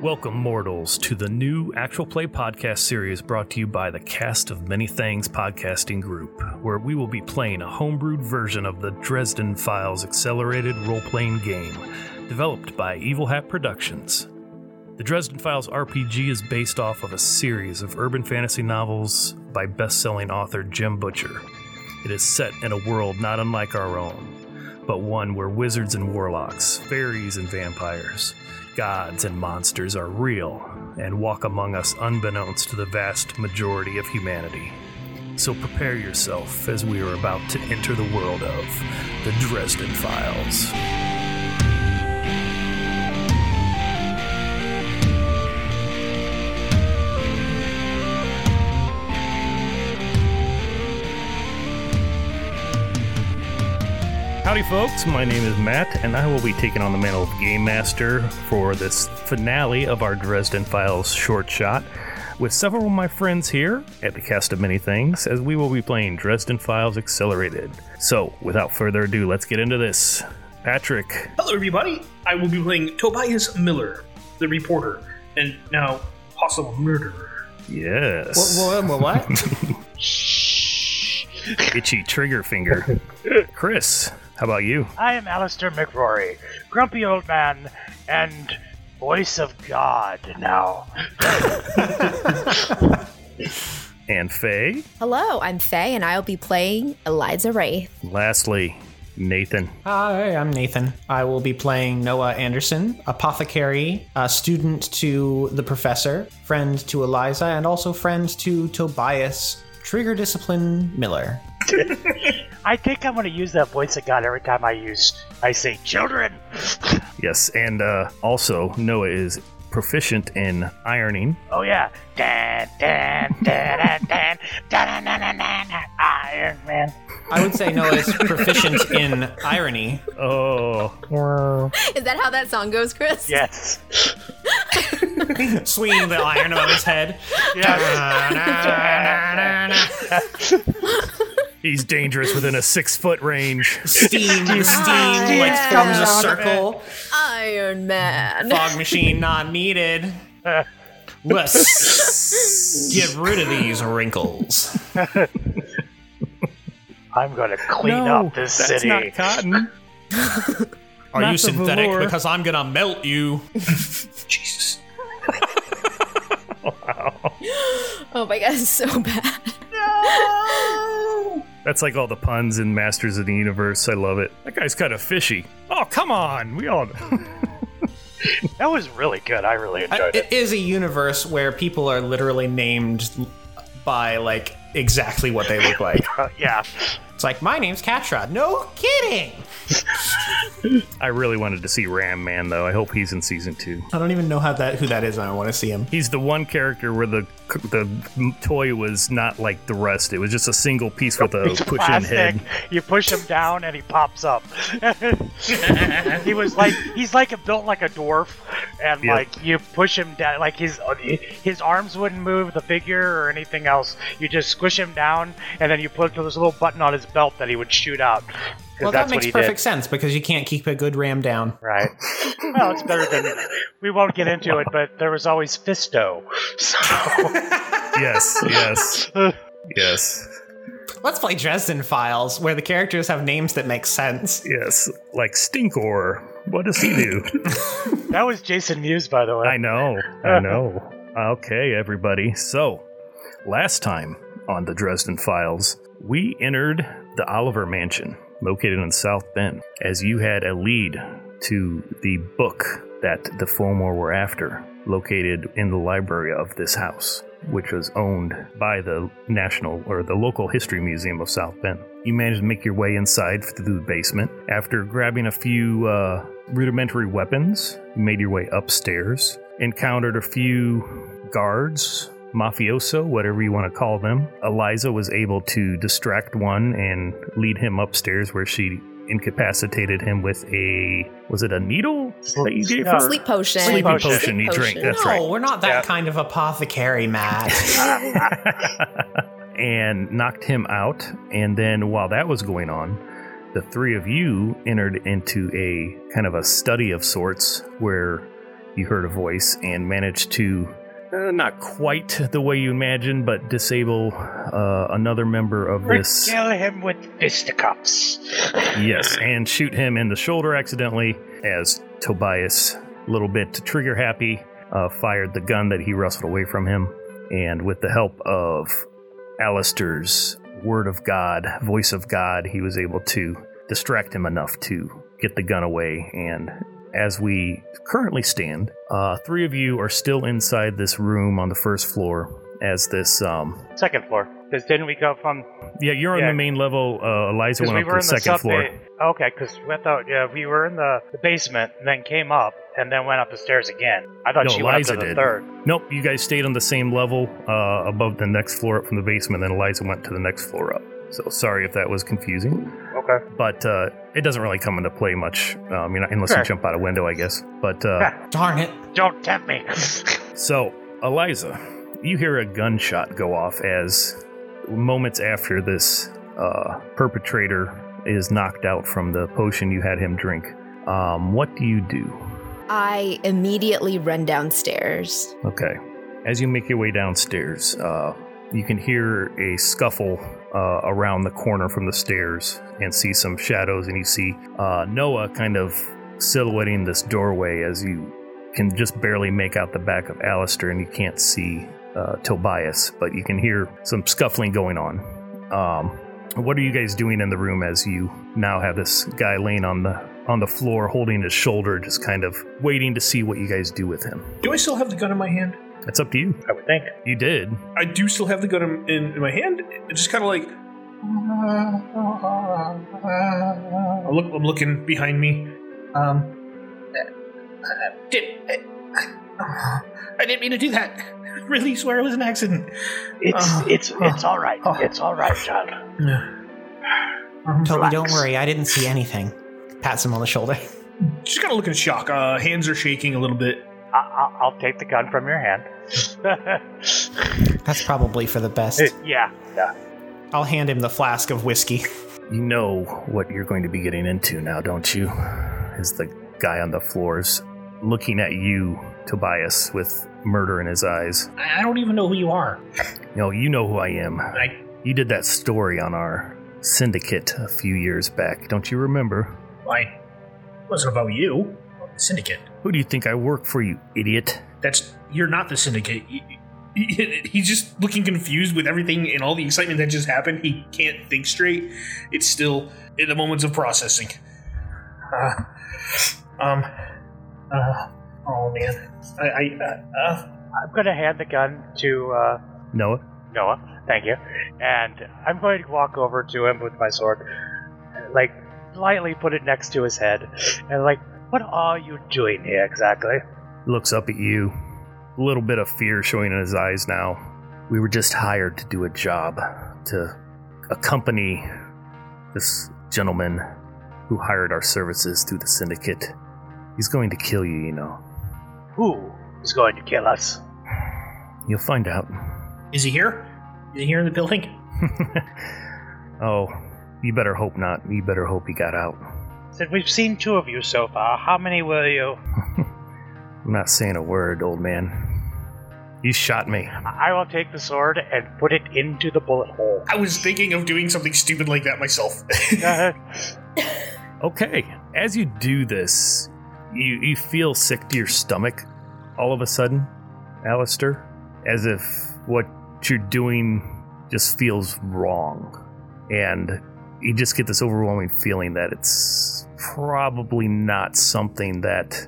Welcome, mortals, to the new actual play podcast series brought to you by the Cast of Many Things podcasting group, where we will be playing a homebrewed version of the Dresden Files accelerated role playing game, developed by Evil Hat Productions. The Dresden Files RPG is based off of a series of urban fantasy novels by best selling author Jim Butcher. It is set in a world not unlike our own, but one where wizards and warlocks, fairies and vampires, gods and monsters are real and walk among us unbeknownst to the vast majority of humanity. So prepare yourself as we are about to enter the world of the Dresden Files. Howdy, folks. My name is Matt, and I will be taking on the mantle of Game Master for this finale of our Dresden Files short shot with several of my friends here at the Cast of Many Things as we will be playing Dresden Files Accelerated. So, without further ado, let's get into this. Patrick, Hello, everybody. I will be playing Tobias Miller, the reporter, and now possible murderer. yes. What? What? what? what? Itchy trigger finger. Chris, how about you? I am Alistair McRory, grumpy old man and voice of God now. And Faye. Hello, I'm Faye, and I'll be playing Eliza Raith. Lastly, Nathan. Hi, I'm Nathan. I will be playing Noah Anderson, apothecary, a student to the professor, friend to Eliza, and also friend to Tobias, trigger discipline Miller. I think I'm going to use that voice of God every time I use I say children. Yes, and uh, also Noah is proficient in ironing. Oh yeah, dan dan dan dan dan dan dan dan dan dan Iron Man. I would say Noah is proficient in irony. Oh, Is that how that song goes, Chris? Yes. Swinging the iron above his head. He's dangerous within a six foot range. Steam, the steam like Yeah. forms a circle. Iron Man. Fog machine not needed. Let's get rid of these wrinkles. I'm going to clean no, up this that's city. not cotton. Are Not you synthetic? velour. Because I'm gonna melt you. Jesus. Oh my god, it's so bad. That's like all the puns in Masters of the Universe. I love it. That guy's kind of fishy. Oh, come on. We all. That was really good. I really I- enjoyed it. it is a universe where people are literally named by like exactly what they look like. Uh, yeah. it's like my name's Catra. No kidding. I really wanted to see Ram Man though. I hope he's in season two. I don't even know how that who that is. and I want to see him. He's the one character where the the toy was not like the rest. It was just a single piece with a He's push-in plastic. head. You push him down and he pops up. he was like he's like a, built like a dwarf, and Yep. like you push him down, like his his arms wouldn't move the figure or anything else. You just squish him down, and then you put this little button on his belt that he would shoot out. Well, that makes what he perfect sense because you can't keep a good ram down. Right. well, it's better than we won't get into it, but there was always Fisto. So Yes, yes, yes, Let's play Dresden Files, where the characters have names that make sense. yes. Like Stinkor. What does he do? that was Jason Mewes, by the way. I know. I know. Okay, everybody. So, last time on the Dresden Files, we entered the Oliver Mansion, located in South Bend, as you had a lead to the book that the Fomor were after, located in the library of this house, which was owned by the National or the local History Museum of South Bend. You managed to make your way inside through the basement. After grabbing a few uh, rudimentary weapons, you made your way upstairs, encountered a few guards, mafioso, whatever you want to call them. Eliza was able to distract one and lead him upstairs where she incapacitated him with a was it a needle that you gave No. her? Sleep potion. Sleeping potion. potion you drink. That's no, right. we're not that Yeah. kind of apothecary, Matt. and knocked him out. And then while that was going on, the three of you entered into a kind of a study of sorts where you heard a voice and managed to, uh, not quite the way you imagine, but disable uh, another member of this. Kill him with fisticuffs. Yes, and shoot him in the shoulder accidentally as Tobias, a little bit trigger happy, uh, fired the gun that he wrestled away from him. And with the help of Alistair's word of God, voice of God, he was able to distract him enough to get the gun away. And as we currently stand, uh, three of you are still inside this room on the first floor. As this, um, Second floor. Because didn't we go from? yeah, you're on Yeah. the main level. Uh, Eliza went we up to the the second floor. Okay, because we thought yeah we were in the, the basement, and then came up, and then went up the stairs again. I thought No, she Eliza went up to the did. third. Nope, you guys stayed on the same level uh, above the next floor up from the basement. Then Eliza went to the next floor up. So sorry if that was confusing, Okay. but uh, it doesn't really come into play much. Um, you know, unless Sure. you jump out a window, I guess. But uh, Darn it. Don't tempt me. so Eliza, you hear a gunshot go off as moments after this uh, perpetrator is knocked out from the potion you had him drink. Um, what do you do? I immediately run downstairs. Okay. As you make your way downstairs, uh, you can hear a scuffle uh, around the corner from the stairs and see some shadows, and you see uh, Noah kind of silhouetting this doorway as you can just barely make out the back of Alistair, and you can't see uh, Tobias, but you can hear some scuffling going on. Um, what are you guys doing in the room as you now have this guy laying on the on the floor, holding his shoulder, just kind of waiting to see what you guys do with him? Do I still have the gun in my hand? That's up to you. I would think. You did. I do still have the gun in, in, in my hand. It's just kind of like. I look, I'm looking behind me. Um. Did, I didn't mean to do that. I really swear it was an accident. It's Oh, it's oh, it's all right. oh. It's all right, child. Um, Toby, don't worry. I didn't see anything. Pats him on the shoulder. Just kind of looking shocked. Uh, hands are shaking a little bit. I, I, I'll take the gun from your hand. That's probably for the best. yeah, yeah. I'll hand him the flask of whiskey. You know what you're going to be getting into now, don't you? As the guy on the floors looking at you, Tobias, with murder in his eyes. I I don't even know who you are. You know, you know who I am. I, You did that story on our syndicate a few years back, don't you remember? I wasn't about you. Syndicate. Who do you think I work for, you idiot? That's you're not the syndicate. Y- y- He's just looking confused with everything and all the excitement that just happened. He can't think straight. It's still in the moments of processing. Uh, um. Uh, oh man. I. I uh, uh, I'm going to hand the gun to uh, Noah? Noah. Thank you. And I'm going to walk over to him with my sword, like lightly put it next to his head, and like, what are you doing here exactly? looks up at you. A little bit of fear showing in his eyes now. We were just hired to do a job to accompany this gentleman who hired our services through the syndicate. He's going to kill you, you know. Who is going to kill us? You'll find out. is he here? Is he here in the building? oh, you better hope not. You better hope he got out. Said we've seen two of you so far. How many will you? I'm not saying a word, old man. You shot me. I will take the sword and put it into the bullet hole. I was thinking of doing something stupid like that myself. Okay, as you do this, you, you feel sick to your stomach all of a sudden, Alistair, as if what you're doing just feels wrong. And you just get this overwhelming feeling that it's probably not something that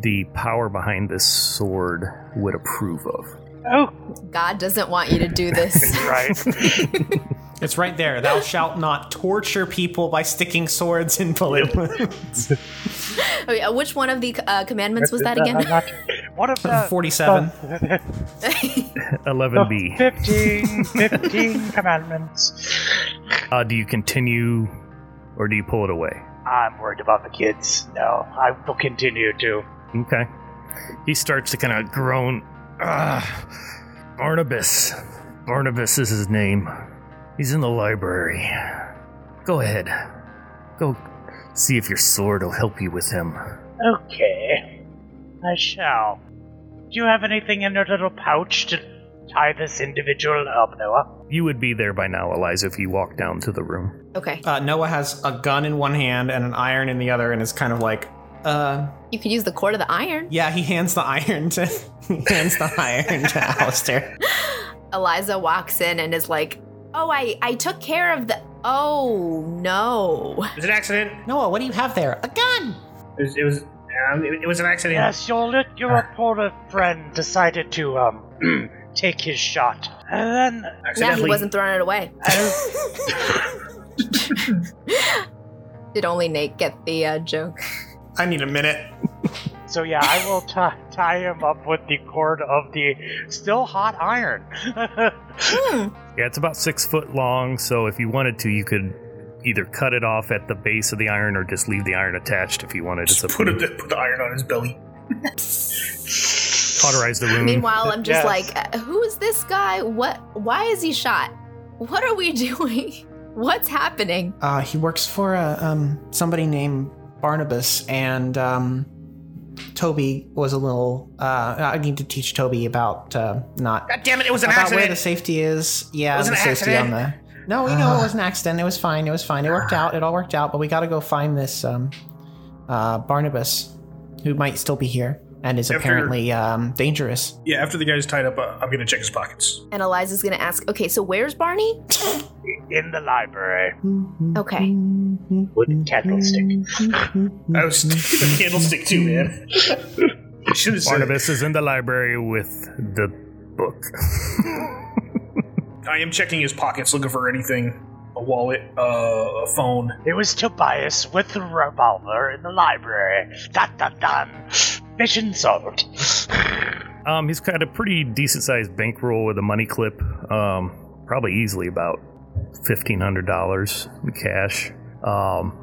the power behind this sword would approve of. oh, God doesn't want you to do this. right. It's right there. Thou shalt not torture people by sticking swords in bullet wounds. Okay, uh, which one of the uh, commandments was that again? What of the 47. 11b. 15, 15 commandments. Uh, do you continue or do you pull it away? I'm worried about the kids. No, I will continue to. Okay. He starts to kind of groan. Ah, Barnabas. Barnabas is his name. He's in the library. Go ahead. Go see if your sword will help you with him. Okay. I shall. Do you have anything in your little pouch to tie this individual up, Noah? You would be there by now, Eliza, if you walked down to the room. Okay. Uh, Noah has a gun in one hand and an iron in the other, and is kind of like, uh, You could use the cord of the iron. yeah. He hands the iron to he hands the iron to Alistair. Eliza walks in and is like, "Oh, I I took care of the. Oh no." It was an accident. Noah, what do you have there? A gun. It was. It was, um, it, it was an accident. Yes, your lit- your reporter friend decided to um take his shot, and then Yeah, he wasn't throwing it away. Did only Nate get the uh, joke? I need a minute. so yeah, I will tie tie him up with the cord of the still hot iron. Hmm. Yeah, it's about six foot long, so if you wanted to, you could either cut it off at the base of the iron or just leave the iron attached if you wanted. It's Just up put, to it, you. put the iron on his belly. Cauterize the wound. Meanwhile, I'm just Yes. like, uh, "Who is this guy? What? Why is he shot? What are we doing? What's happening?" Uh, he works for uh, um somebody named Barnabas, and um, Toby was a little. Uh, I need to teach Toby about uh, not God damn it! It was an about accident. where the safety is. Yeah, It was the an safety accident? on the. No, we know it was an accident. It was fine. It was fine. It worked out. It all worked out. But we got to go find this um, uh, Barnabas, who might still be here and is After- apparently um, dangerous. yeah, after the guy's tied up, uh, I'm gonna check his pockets. And Eliza's gonna ask, "Okay, so where's Barney?" in the library Okay. with a candlestick. I was thinking the candlestick too, man. I should have said. Barnabas is in the library with the book. I am checking his pockets, looking for anything. A wallet, uh, a phone. It was Tobias with the revolver in the library. Dun dun dun. Mission solved. Um, he's got a pretty decent sized bankroll with a money clip. Um, probably easily about fifteen hundred dollars in cash. Um,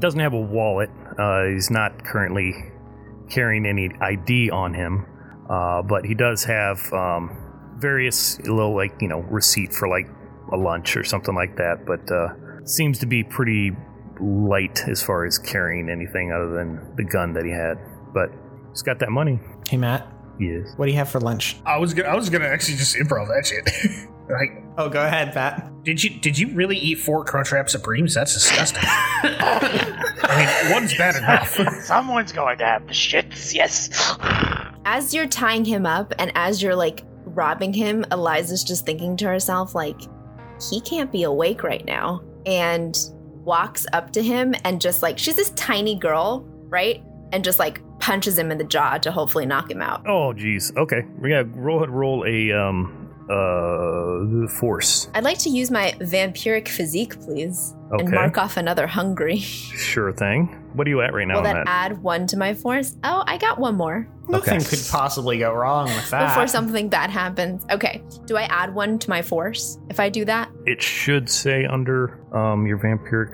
doesn't have a wallet. Uh, he's not currently carrying any ID on him, uh, but he does have um, various little like you know receipt for like a lunch or something like that. But uh, seems to be pretty light as far as carrying anything other than the gun that he had. But he's got that money. Hey Matt, Yes. what do you have for lunch? I was gonna, I was gonna actually just improv that shit. like, Oh, go ahead, Matt. did you did you really eat four Crunchwrap Supremes? That's disgusting. I mean, one's bad enough. Someone's going to have the shits, yes. As you're tying him up and as you're like robbing him, Eliza's just thinking to herself, like, he can't be awake right now. And walks up to him and just like, she's this tiny girl, right? And just like punches him in the jaw to hopefully knock him out. Oh, geez. Okay. We got roll roll a um uh force. I'd like to use my vampiric physique, please, and mark off another hungry. Sure thing. What are you at right now Will on that that? add one to my force? Oh, I got one more Nothing Okay. could possibly go wrong with that. before something bad happens. Okay, do I add one to my force if I do that? It should say under um your vampiric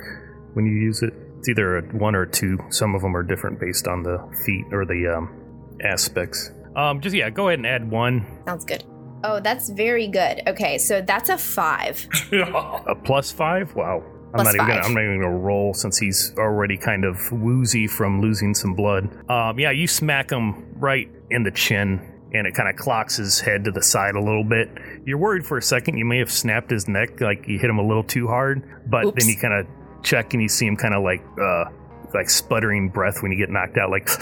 when you use it. It's either a one or two. Some of them are different based on the feet or the um aspects. Um, just yeah, go ahead and add one. Sounds good. Oh, that's very good. Okay, so that's a five. A plus five? Wow. I'm Plus not even gonna, five. I'm not even gonna roll since he's already kind of woozy from losing some blood. Um, yeah, you smack him right in the chin, and it kind of clocks his head to the side a little bit. You're worried for a second you may have snapped his neck, like you hit him a little too hard. But Oops. then you kind of check and you see him kind of like uh, like sputtering breath when you get knocked out, like.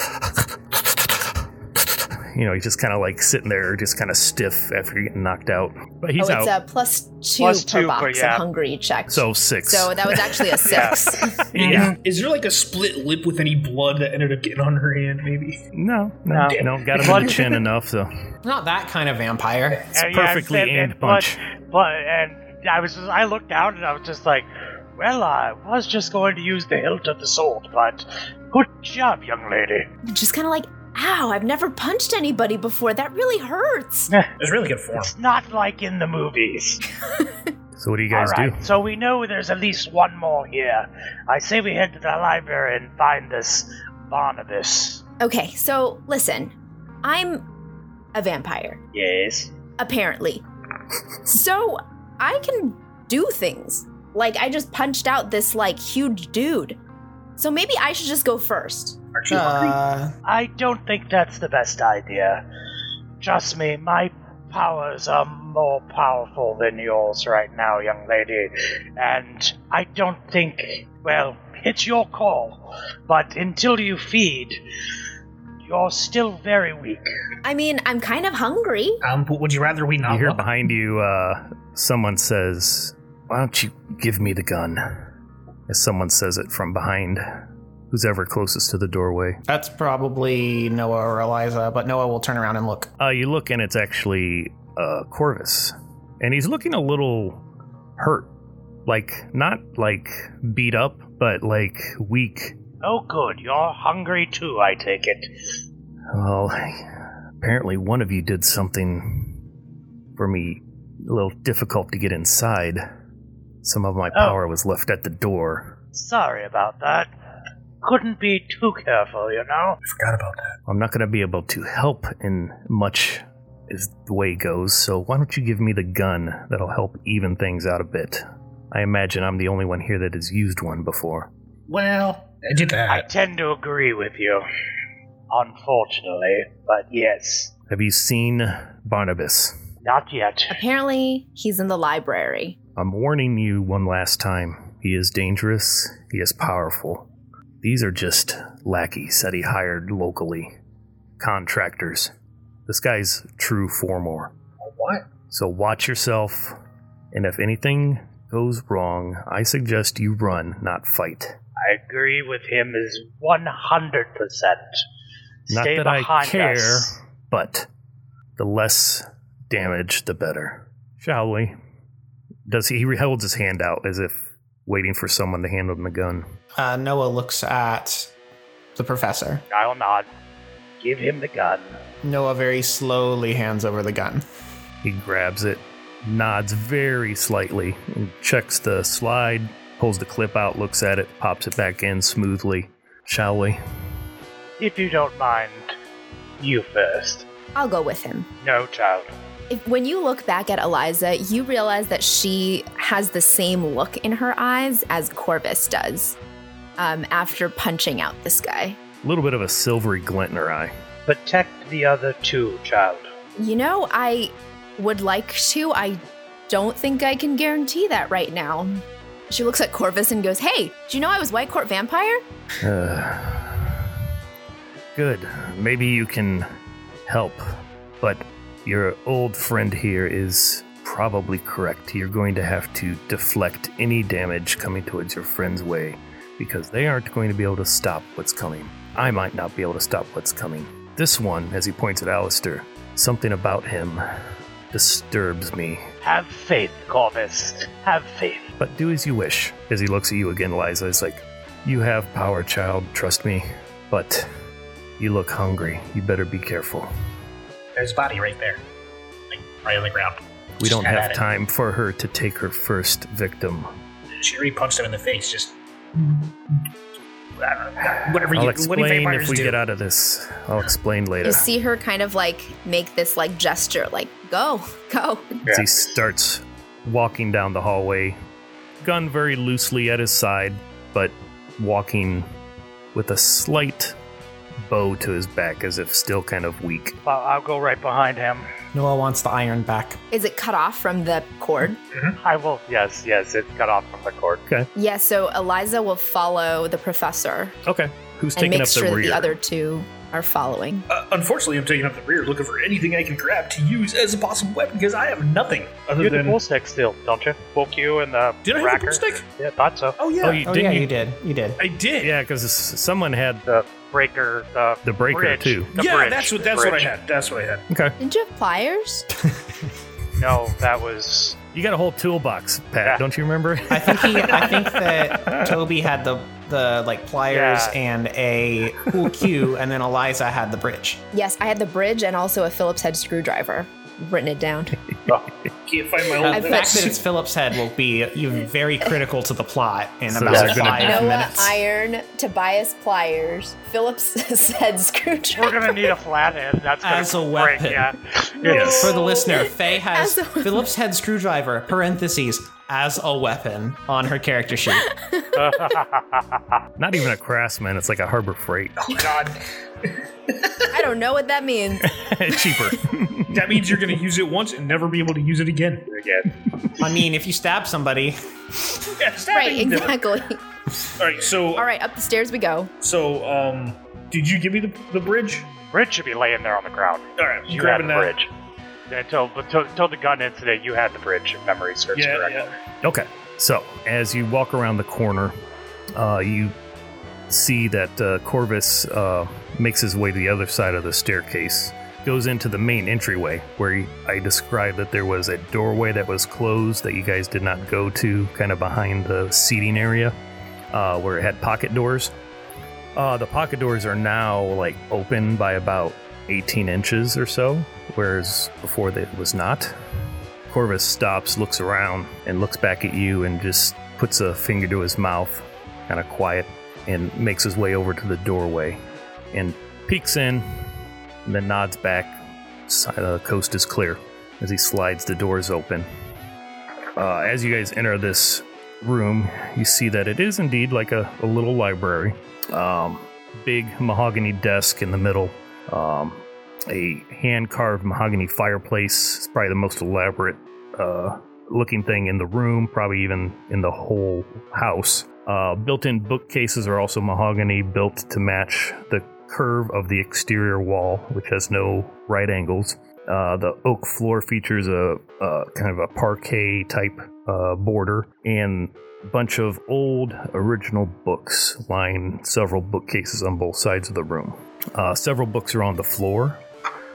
You know, he's just kind of like sitting there, just kind of stiff after getting knocked out. But he's oh, out. it's a plus two Plus per two, box but yeah. of hungry checks. so six. So that was actually a six. yeah. Is there like a split lip with any blood that ended up getting on her hand? Maybe. No, no, No. no. Got him in the chin enough, so Not that kind of vampire. it's a And, yeah, perfectly and- aimed and- punch. But, but and I was just, I looked down and I was just like, well, I was just going to use the hilt of the sword, but good job, young lady. Just kind of like, ow, I've never punched anybody before. That really hurts. It's really good form. It's not like in the movies. So what do you guys All right, do? so we know there's at least one more here. I say we head to the library and find this Barnabas. Okay, so listen, I'm a vampire, Yes. apparently. so I can do things. Like, I just punched out this, like, huge dude. So maybe I should just go first. Aren't you? Uh, I don't think that's the best idea. Trust me, my powers are more powerful than yours right now, young lady. And I don't think, well, it's your call. But until you feed, you're still very weak. I mean, I'm kind of hungry. Um, but would you rather we not? You not hear look? behind you, uh, someone says, Why don't you give me the gun? As someone says it from behind, who's ever closest to the doorway. that's probably Noah or Eliza, but Noah will turn around and look. Uh, you look and it's actually uh, Corvus. And he's looking a little hurt. Like, not like beat up, but like weak. Oh, good. You're hungry too, I take it. Well, apparently one of you did something for me a little difficult to get inside. Some of my Oh. power was left at the door. Sorry about that. Couldn't be too careful, you know? I forgot about that. I'm not going to be able to help in much as the way goes, so why don't you give me the gun? That'll help even things out a bit. I imagine I'm the only one here that has used one before. Well, I did that. I tend to agree with you. Unfortunately, but yes. Have you seen Barnabas? Not yet. Apparently, he's in the library. I'm warning you one last time. He is dangerous, he is powerful. These are just lackeys that he hired locally. Contractors. This guy's true Fomor. What? So watch yourself, and if anything goes wrong, I suggest you run, not fight. I agree with him is 100%. Not Stay that I care, us. but the less damage, the better. Shall we? Does he, he holds his hand out as if waiting for someone to hand him the gun? Uh, Noah looks at the professor. I'll nod. Give him the gun. Noah very slowly hands over the gun. He grabs it, nods very slightly, and checks the slide, pulls the clip out, looks at it, pops it back in smoothly. Shall we? If you don't mind, you first. I'll go with him. No, child. If, when you look back at Eliza, you realize that she has the same look in her eyes as Corvus does um, after punching out this guy. A little bit of a silvery glint in her eye. Protect the other two, child. You know, I would like to. I don't think I can guarantee that right now. She looks at Corvus and goes, Hey, do you know I was White Court Vampire? Uh, good. Maybe you can help, but your old friend here is probably correct. You're going to have to deflect any damage coming towards your friend's way because they aren't going to be able to stop what's coming. I might not be able to stop what's coming. This one, as he points at Alistair, something about him disturbs me. Have faith, Corvus. Have faith. But do as you wish. As he looks at you again, Liza, it's like, You have power, child, trust me. But you look hungry. You better be careful. There's a body right there. Like, right on the ground. We Just don't have at it. time for her to take her first victim. She already punched him in the face. Just. I don't Whatever I'll you. explain what do if we do? get out of this. I'll explain later. You see her kind of like make this like gesture, like, Go, go. As he starts walking down the hallway, gun very loosely at his side, but walking with a slight bow to his back as if still kind of weak. Well, I'll go right behind him. Noah wants the iron back. Is it cut off from the cord? Mm-hmm. I will. Yes, yes, it's cut off from the cord. Okay. Yeah, so Eliza will follow the professor Okay. Who's and taking make up sure the that rear? the other two are following. Uh, unfortunately, I'm taking up the rear, looking for anything I can grab to use as a possible weapon because I have nothing other You have the than. pool stick still, don't you? Pool cue and the Did I have a stick? Yeah, I thought so. Oh yeah, Oh, you, Oh didn't yeah, you? you did. You did. I did. Yeah, because someone had The breaker, the the breaker bridge. too. The yeah, bridge, that's what that's what I had. That's what I had. Okay. Didn't you have pliers? No, that was You got a whole toolbox, Pat. Yeah. Don't you remember? I think he. I think that Toby had the the like pliers Yeah. and a pool cue, and then Eliza had the bridge. yes, I had the bridge and also a Phillips head screwdriver. Written it down. Can't find my Uh, the fact that it's Phillips head will be you very critical to the plot in So about they're gonna- five Noah minutes. iron, Tobias pliers, Phillips head screwdriver. We're gonna need a flathead. That's As a break, weapon. Yeah. Yes. For the listener, Faye has As a- Phillips head screwdriver, parentheses, as a weapon on her character sheet. Not even a craftsman, it's like a harbor freight. Oh God, I don't know what that means. Cheaper. that means you're going to use it once and never be able to use it again. Again. I mean, if you stab somebody, Yeah, right, stabbing. exactly. All right, so All right, up the stairs we go. so um, did you give me the the bridge? Bridge should be laying there on the ground. All right, You had grabbing the that. bridge. Until, until, until the gun incident, you had the bridge, if memory serves Yeah, correctly. yeah. Okay, so as you walk around the corner, uh, you see that uh, Corvus uh, makes his way to the other side of the staircase, goes into the main entryway where he, I described that there was a doorway that was closed that you guys did not go to, kind of behind the seating area uh, where it had pocket doors. Uh, the pocket doors are now like open by about 18 inches or so, whereas before it was not. Corvus stops, looks around, and looks back at you and just puts a finger to his mouth, kind of quiet, and makes his way over to the doorway and peeks in and then nods back. The coast is clear as he slides the doors open. Uh, as you guys enter this room, you see that it is indeed like a, a little library. Um, big mahogany desk in the middle. Um, a hand carved mahogany fireplace. It's probably the most elaborate uh, looking thing in the room, probably even in the whole house. Uh, built in bookcases are also mahogany, built to match the curve of the exterior wall, which has no right angles. Uh, the oak floor features a, a kind of a parquet type uh, border and a bunch of old original books line several bookcases on both sides of the room. Uh, several books are on the floor.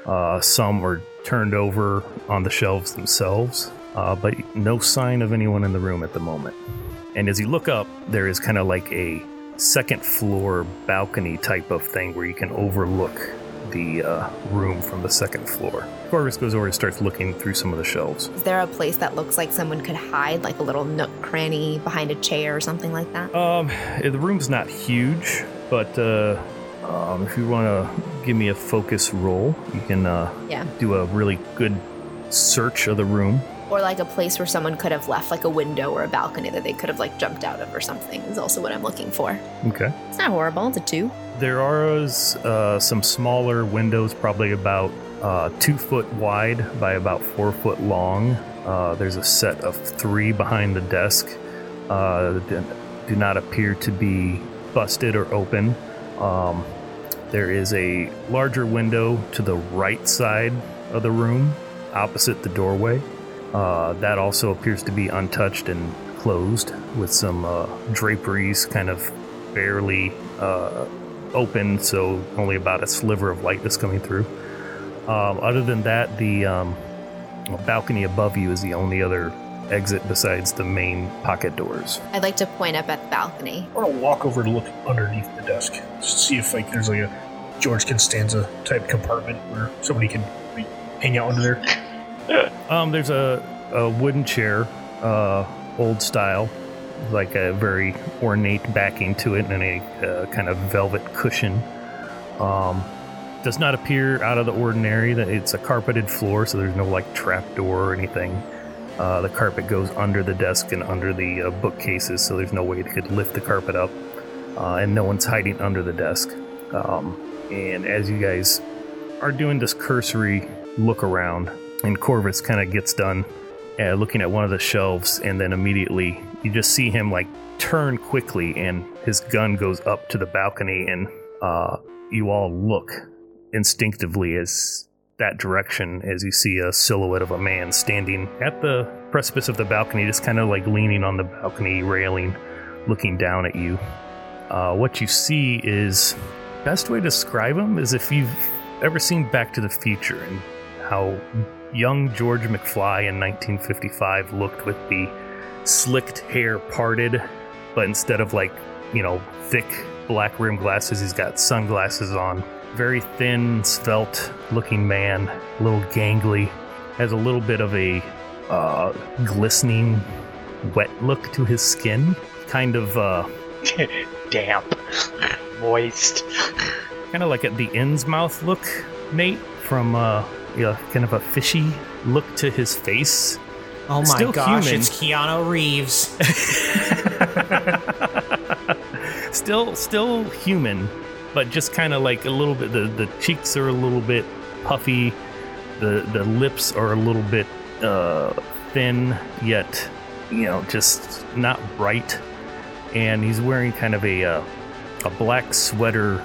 Uh, some are turned over on the shelves themselves, uh, but no sign of anyone in the room at the moment. And as you look up, there is kind of like a second floor balcony type of thing where you can overlook the uh, room from the second floor. Corvus goes over and starts looking through some of the shelves. Is there a place that looks like someone could hide, like a little nook cranny behind a chair or something like that? Um, the room's not huge, but uh, um, if you want to give me a focus roll, you can uh, Yeah. do a really good search of the room. Or like a place where someone could have left like a window or a balcony that they could have like jumped out of or something is also what I'm looking for. Okay. It's not horrible. It's a two. There are uh, some smaller windows, probably about uh, two foot wide by about four foot long. Uh, there's a set of three behind the desk. Uh, that do- do not appear to be busted or open. Um, there is a larger window to the right side of the room, opposite the doorway. Uh, that also appears to be untouched and closed, with some uh, draperies kind of barely uh, open, so only about a sliver of light is coming through. Um, other than that, the um, balcony above you is the only other exit besides the main pocket doors. I'd like to point up at the balcony. I want to walk over to look underneath the desk, just see if like there's like a George Costanza type compartment where somebody can like, hang out under there. Um, there's a, a wooden chair, uh, old style, like a very ornate backing to it, and a uh, kind of velvet cushion. Um, does not appear out of the ordinary. That it's a carpeted floor, so there's no like trap door or anything. Uh, the carpet goes under the desk and under the uh, bookcases, so there's no way it could lift the carpet up, uh, and no one's hiding under the desk. Um, and as you guys are doing this cursory look around, and Corvus kind of gets done uh, looking at one of the shelves, and then immediately you just see him like turn quickly, and his gun goes up to the balcony, and uh, you all look instinctively as that direction as you see a silhouette of a man standing at the precipice of the balcony, just kind of like leaning on the balcony railing, looking down at you. Uh, what you see is best way to describe him is if you've ever seen Back to the Future and how young George McFly in 1955 looked with the slicked hair parted, but instead of like, you know, thick black rim glasses, he's got sunglasses on. Very thin, svelte looking man, a little gangly. has a little bit of a uh, glistening, wet look to his skin. Kind of, uh, Damp. Moist. kind of like at the end's Innsmouth look, Nate, from uh, yeah, kind of a fishy look to his face. Oh my Still gosh, human. it's Keanu Reeves. still, still human, but just kind of like a little bit. The the cheeks are a little bit puffy. The the lips are a little bit uh, thin, yet you know, just not bright. And he's wearing kind of a uh, a black sweater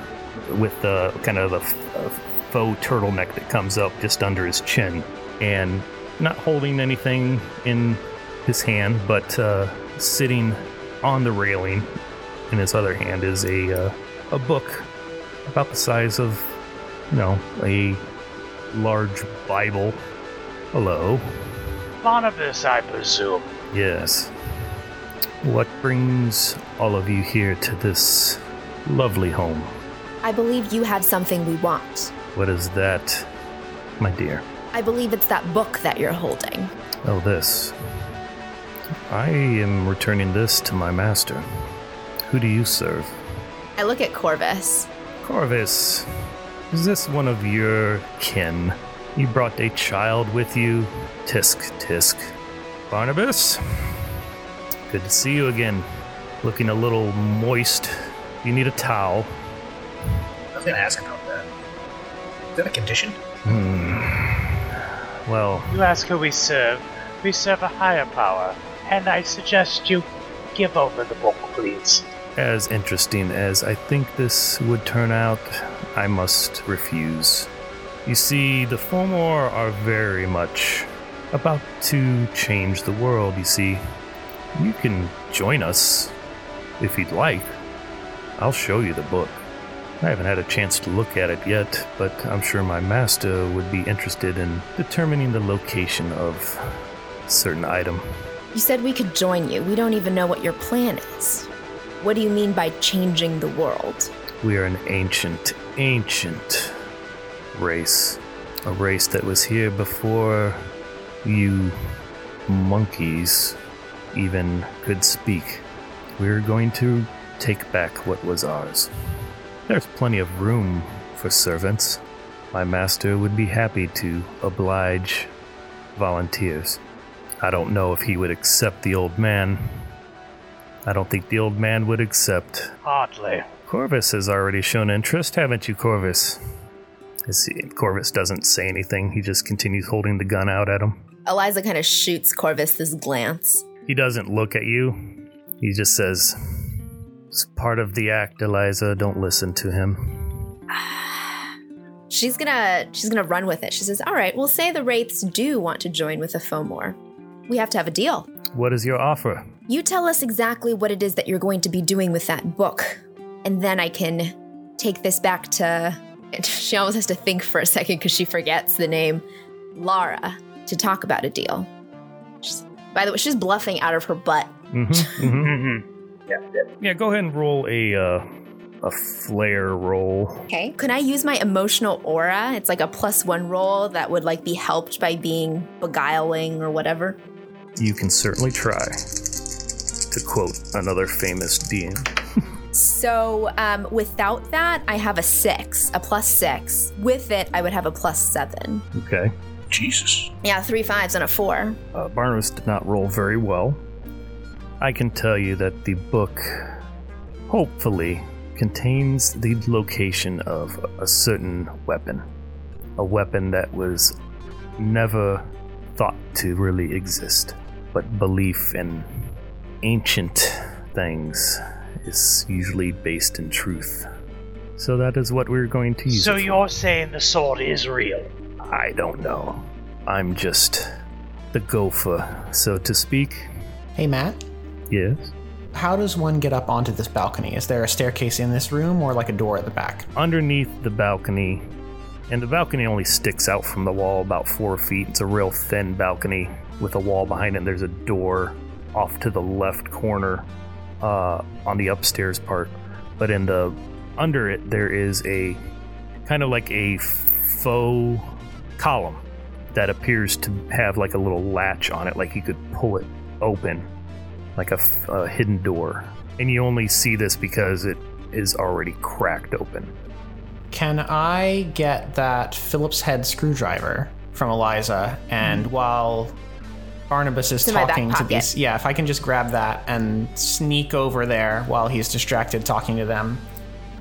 with the kind of the uh, faux turtleneck that comes up just under his chin, and not holding anything in his hand, but uh, sitting on the railing in his other hand is a uh, a book about the size of you know a large Bible. Hello. Barnabas, I presume. Yes. What brings all of you here to this lovely home? I believe you have something we want. What is that, my dear? I believe it's that book that you're holding. Oh, this. I am returning this to my master. Who do you serve? I look at Corvus. Corvus, is this one of your kin? You brought a child with you? Tisk, tisk. Barnabas? Good to see you again. Looking a little moist. You need a towel. I was gonna ask about that. Is that a condition? Hmm. Well, You ask who we serve. We serve a higher power. And I suggest you give over the book, please. as interesting as I think this would turn out, I must refuse. You see, the Fomor are very much about to change the world, you see. You can join us if you'd like. I'll show you the book. I haven't had a chance to look at it yet, but I'm sure my master would be interested in determining the location of a certain item. You said we could join you. We don't even know what your plan is. What do you mean by changing the world? We are an ancient, ancient race. A race that was here before you monkeys even could speak. We're going to take back what was ours. There's plenty of room for servants. My master would be happy to oblige volunteers. I don't know if he would accept the old man. I don't think the old man would accept Hardly. Corvus has already shown interest, haven't you, Corvus? He- Corvus doesn't say anything. He just continues holding the gun out at him. Eliza kind of shoots Corvus this glance. He doesn't look at you. He just says, It's part of the act, Eliza. Don't listen to him. She's gonna she's gonna run with it. She says, "All right, we'll say the Raiths do want to join with the Fomor. We have to have a deal. What is your offer? You tell us exactly what it is that you're going to be doing with that book, and then I can take this back to." She almost has to think for a second because she forgets the name, Lara, to talk about a deal. She's, by the way, she's bluffing out of her butt. Mm-hmm, hmm Mm-hmm. Yeah, Yeah. go ahead and roll a uh, a flair roll. Okay. Can I use my emotional aura? It's like a plus one roll that would like be helped by being beguiling or whatever. You can certainly try. To quote another famous DM. So um, without that, I have a six, a plus six. With it, I would have a plus seven. Okay. Jesus. Yeah, three fives and a four. Uh, Barnabas did not roll very well. I can tell you that the book, hopefully, contains the location of a certain weapon. A weapon that was never thought to really exist. But belief in ancient things is usually based in truth. So that is what we're going to use. So you're saying the sword is real? I don't know. I'm just the gopher, so to speak. Hey, Matt, Yes. how does one get up onto this balcony? Is there a staircase in this room or like a door at the back? Underneath the balcony, and the balcony only sticks out from the wall about four feet. It's a real thin balcony with a wall behind it. And There's a door off to the left corner uh, on the upstairs part, but in the under it there is a kind of like a faux column that appears to have like a little latch on it, like you could pull it open, like a hidden door. And you only see this because it is already cracked open. Can I get that Phillips head screwdriver from Eliza? And while Barnabas is It's in my back talking to pocket. these, yeah, if I can just grab that and sneak over there while he's distracted talking to them,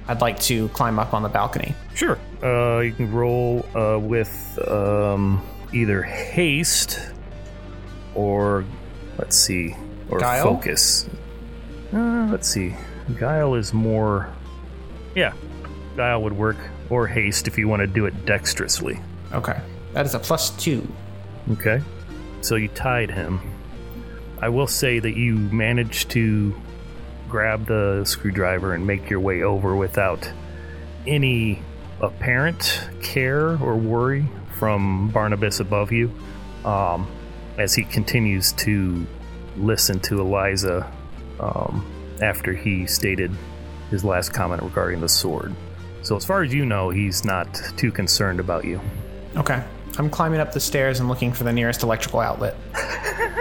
I'd like to climb up on the balcony. Sure. Uh, you can roll uh, with um, either haste or, let's see, or Guile? focus. Uh, let's see. Guile is more. Yeah, Guile would work. Or haste if you want to do it dexterously. Okay, that is a plus two. Okay. So you tied him. I will say that you managed to grab the screwdriver and make your way over without any apparent care or worry from Barnabas above you um, as he continues to listen to Eliza um, after he stated his last comment regarding the sword. So, as far as you know, he's not too concerned about you. Okay, I'm climbing up the stairs and looking for the nearest electrical outlet.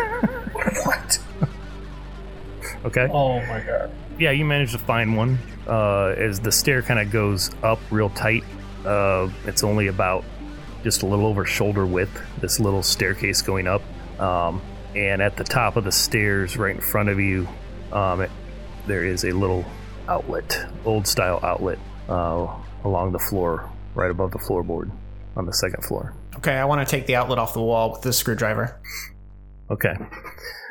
What? Okay? Oh my god. yeah, you managed to find one. Uh, as the stair kind of goes up real tight, uh, it's only about just a little over shoulder width. This little staircase going up, um, and at the top of the stairs, right in front of you, um, it, there is a little outlet, old style outlet, uh, along the floor, right above the floorboard on the second floor. Okay, I want to take the outlet off the wall with the screwdriver. Okay.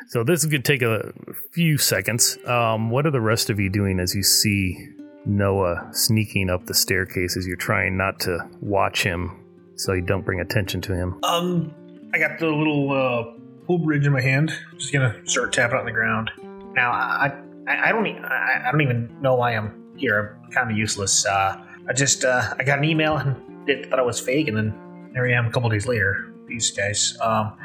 So this is going to take a few seconds. Um, what are the rest of you doing as you see Noah sneaking up the staircase as you're trying not to watch him so you don't bring attention to him? Um, I got the little uh, pool bridge in my hand. Just gonna start tapping on the ground. Now, I, I, I don't, e- I, I don't even know why I'm here. I'm kind of useless. Uh, I just, uh, I got an email and did, thought it was fake, and then there I am a couple days later. These guys. Um,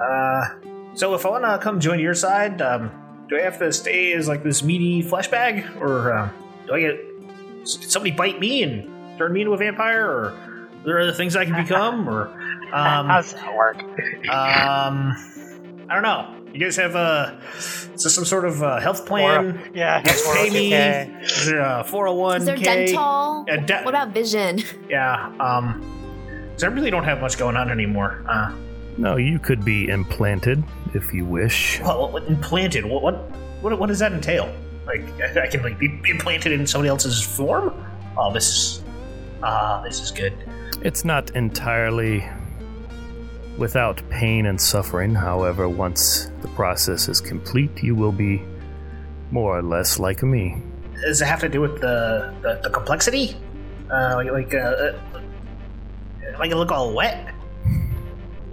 uh, so if I want to come join your side, um, do I have to stay as like this meaty flesh bag, or uh, do I get did somebody bite me and turn me into a vampire, or are there other things I can become, or um, How's that work? um, I don't know. You guys have a is this some sort of uh, health plan? Or- yeah, Yes, pay me. 401k. Is there a four hundred one? Is there dental? Yeah, de- what about vision? Yeah. Um, 'cause I really don't have much going on anymore. Uh, No, you could be implanted if you wish. what, what, what implanted? What, what what what does that entail? Like I, I can like be implanted in somebody else's form? Oh, this is ah, this is good. It's not entirely without pain and suffering. However, once the process is complete, you will be more or less like me. Does it have to do with the the, the complexity? Uh, like like uh, uh, like it look all wet.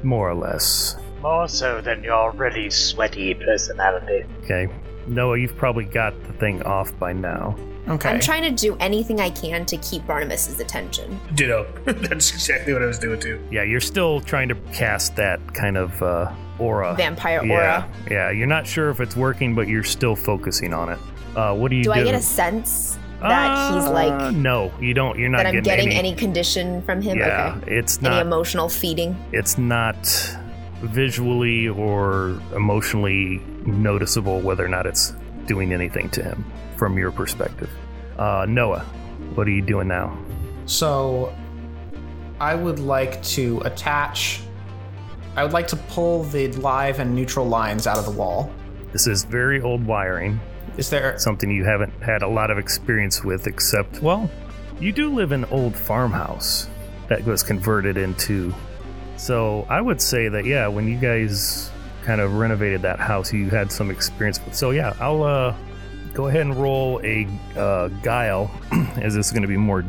More or less. More so than your really sweaty personality. Okay. Noah, you've probably got the thing off by now. Okay. I'm trying to do anything I can to keep Barnabas's attention. Ditto. That's exactly what I was doing too. Yeah, you're still trying to cast that kind of uh, aura. Vampire aura. Yeah, you're not sure if it's working, but you're still focusing on it. Uh, what do you Do do? I get a sense that he's Uh, like no, you don't. You're not that I'm getting, getting any, condition from him? Yeah, Okay. it's not Any emotional feeding? it's not visually or emotionally noticeable whether or not it's doing anything to him from your perspective. Uh, Noah, what are you doing now? So, I would like to attach. I would like to pull the live and neutral lines out of the wall. This is very old wiring, Is there? something you haven't had a lot of experience with, except, well, you do live in an old farmhouse that was converted into. So I would say that, yeah, when you guys kind of renovated that house, you had some experience with. So, yeah, I'll uh, go ahead and roll a uh, guile, as this is going to be more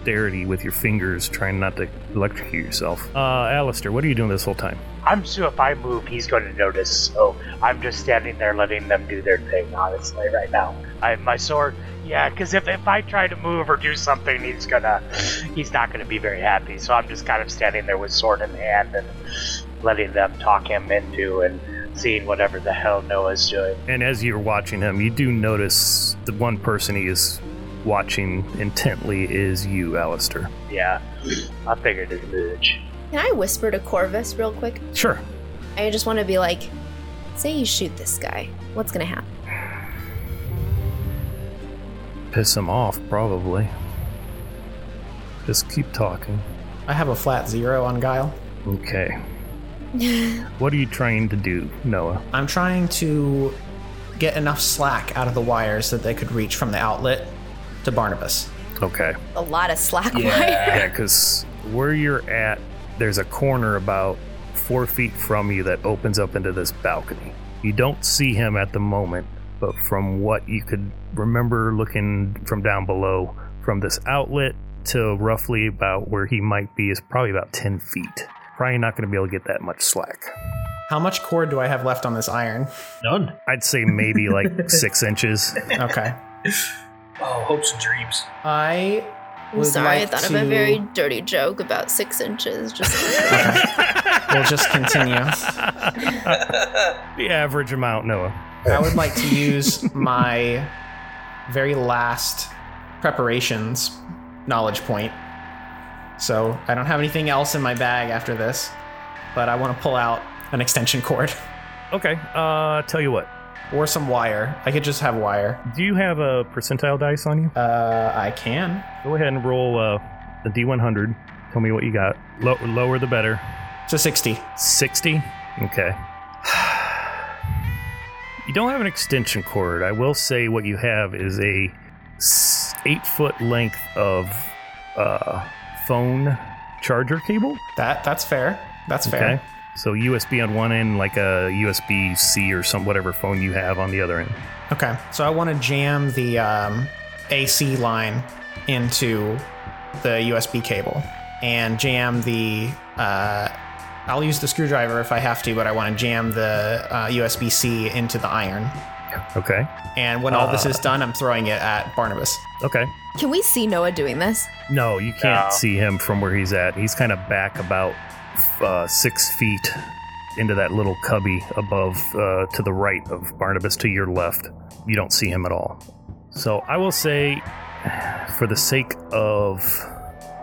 dexterity with your fingers, trying not to electrocute yourself. Uh, Alistair, what are you doing this whole time? I'm sure if I move, he's going to notice. So I'm just standing there letting them do their thing, honestly, right now. I have my sword. Yeah, because if, if I try to move or do something, he's gonna, he's not gonna be very happy. So I'm just kind of standing there with sword in hand and letting them talk him into and seeing whatever the hell Noah's doing. And as you're watching him, you do notice the one person he is watching intently is you, Alistair. Yeah, I figured as much. Can I whisper to Corvus real quick? Sure. I just want to be like, say you shoot this guy. What's gonna happen? Piss him off, probably. Just keep talking. I have a flat zero on Guile. Okay. what are you trying to do, Noah? I'm trying to get enough slack out of the wires that they could reach from the outlet to Barnabas. Okay. A lot of slack wire. Yeah, because where you're at, there's a corner about four feet from you that opens up into this balcony. You don't see him at the moment, but from what you could remember looking from down below, from this outlet to roughly about where he might be is probably about 10 feet. Probably not going to be able to get that much slack. How much cord do I have left on this iron? None. I'd say maybe like six inches. Okay. Oh, hopes and dreams. I I'm would sorry, I thought to... of a very dirty joke about six inches. Just We'll just continue. the average amount, Noah. I would like to use my very last preparations knowledge point. So I don't have anything else in my bag after this, but I want to pull out an extension cord Okay, uh, tell you what. Or some wire. I could just have wire. Do you have a percentile dice on you? Uh, I can. Go ahead and roll uh, the D100. Tell me what you got. Low, lower the better. A 60. 60? Okay. You don't have an extension cord. I will say what you have is a eight foot length of uh, phone charger cable. That that's fair. That's fair. Okay. So USB on one end, like a USB C or some whatever phone you have on the other end. Okay. So I want to jam the um, AC line into the USB cable and jam the. Uh, I'll use the screwdriver if I have to, but I want to jam the uh, USB C into the iron. Okay. And when all this is done, I'm throwing it at Barnabas. Okay. Can we see Noah doing this? No, you can't No. see him from where he's at. He's kind of back about uh, six feet into that little cubby above uh, to the right of Barnabas to your left. You don't see him at all. So I will say, for the sake of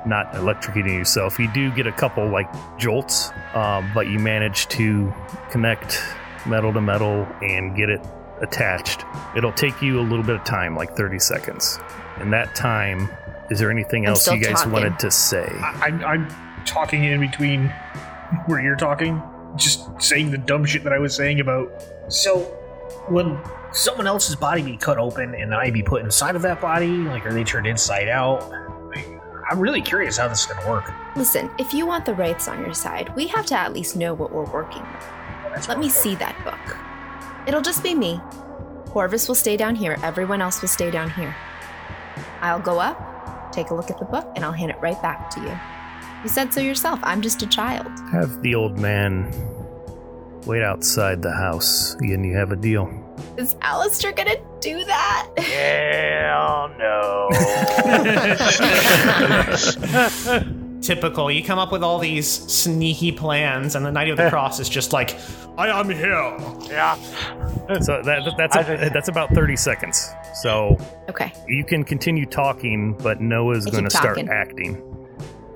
not electrocuting yourself, you do get a couple like jolts, um, but you manage to connect metal to metal and get it attached. It'll take you a little bit of time, like 30 seconds. In that time, is there anything I'm else you guys talking. wanted to say? I, I'm, I'm talking in between where you're talking, just saying the dumb shit that I was saying about. So, when someone else's body be cut open and I be put inside of that body, like are they turned inside out? I'm really curious how this is gonna work. Listen, if you want the Raiths on your side, we have to at least know what we're working with. That's Let me see that book. It'll just be me. Corvus will stay down here, everyone else will stay down here. I'll go up, take a look at the book, and I'll hand it right back to you. You said so yourself, I'm just a child. Have the old man wait outside the house, and you have a deal. Is Alistair gonna do that? Hell no. Typical. You come up with all these sneaky plans, and the Knight of the Cross is just like, I am here. yeah. So that, that's I a, think- that's about 30 seconds. So Okay. you can continue talking, but Noah's I going to start acting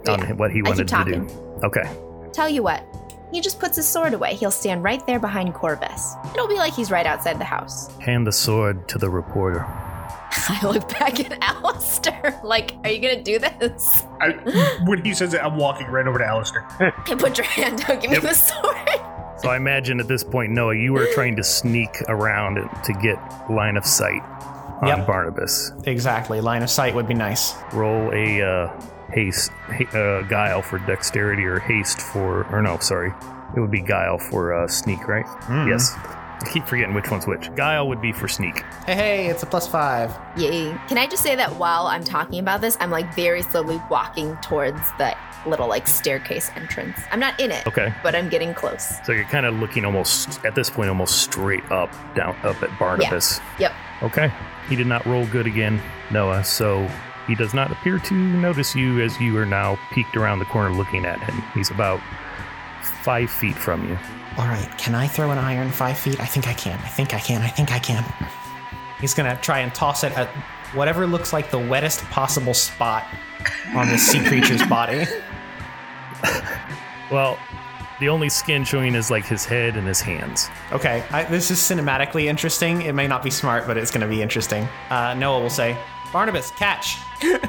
Yeah, on what he I wanted keep to do. talking. Okay. Tell you what, he just puts his sword away. He'll stand right there behind Corvus. It'll be like he's right outside the house. Hand the sword to the reporter. I look back at Alistair, like, are you gonna do this? I, when he says it, I'm walking right over to Alistair. And put your hand down, give Yep. me the sword. So I imagine at this point, Noah, you were trying to sneak around to get line of sight on Yep. Barnabas. Exactly. Line of sight would be nice. Roll a uh, haste, ha- uh, guile for dexterity or haste for, or no, sorry. It would be guile for uh, sneak, right? Mm. Yes. I keep forgetting which one's which. Guile would be for sneak. Hey, hey, it's a plus five. Yay. Can I just say that while I'm talking about this, I'm like very slowly walking towards the little like staircase entrance. I'm not in it, Okay. but I'm getting close. So you're kind of looking almost, at this point, almost straight up, down, up at Barnabas. Yep. Okay. He did not roll good again, Noah, so he does not appear to notice you as you are now peeked around the corner looking at him. He's about five feet from you. All right, can I throw an iron five feet? I think I can. I think I can. I think I can. He's gonna try and toss it at whatever looks like the wettest possible spot on this sea creature's body. Well, the only skin showing is like his head and his hands. Okay, I, this is cinematically interesting. It may not be smart, but it's going to be interesting. Uh, Noah will say, Barnabas, catch.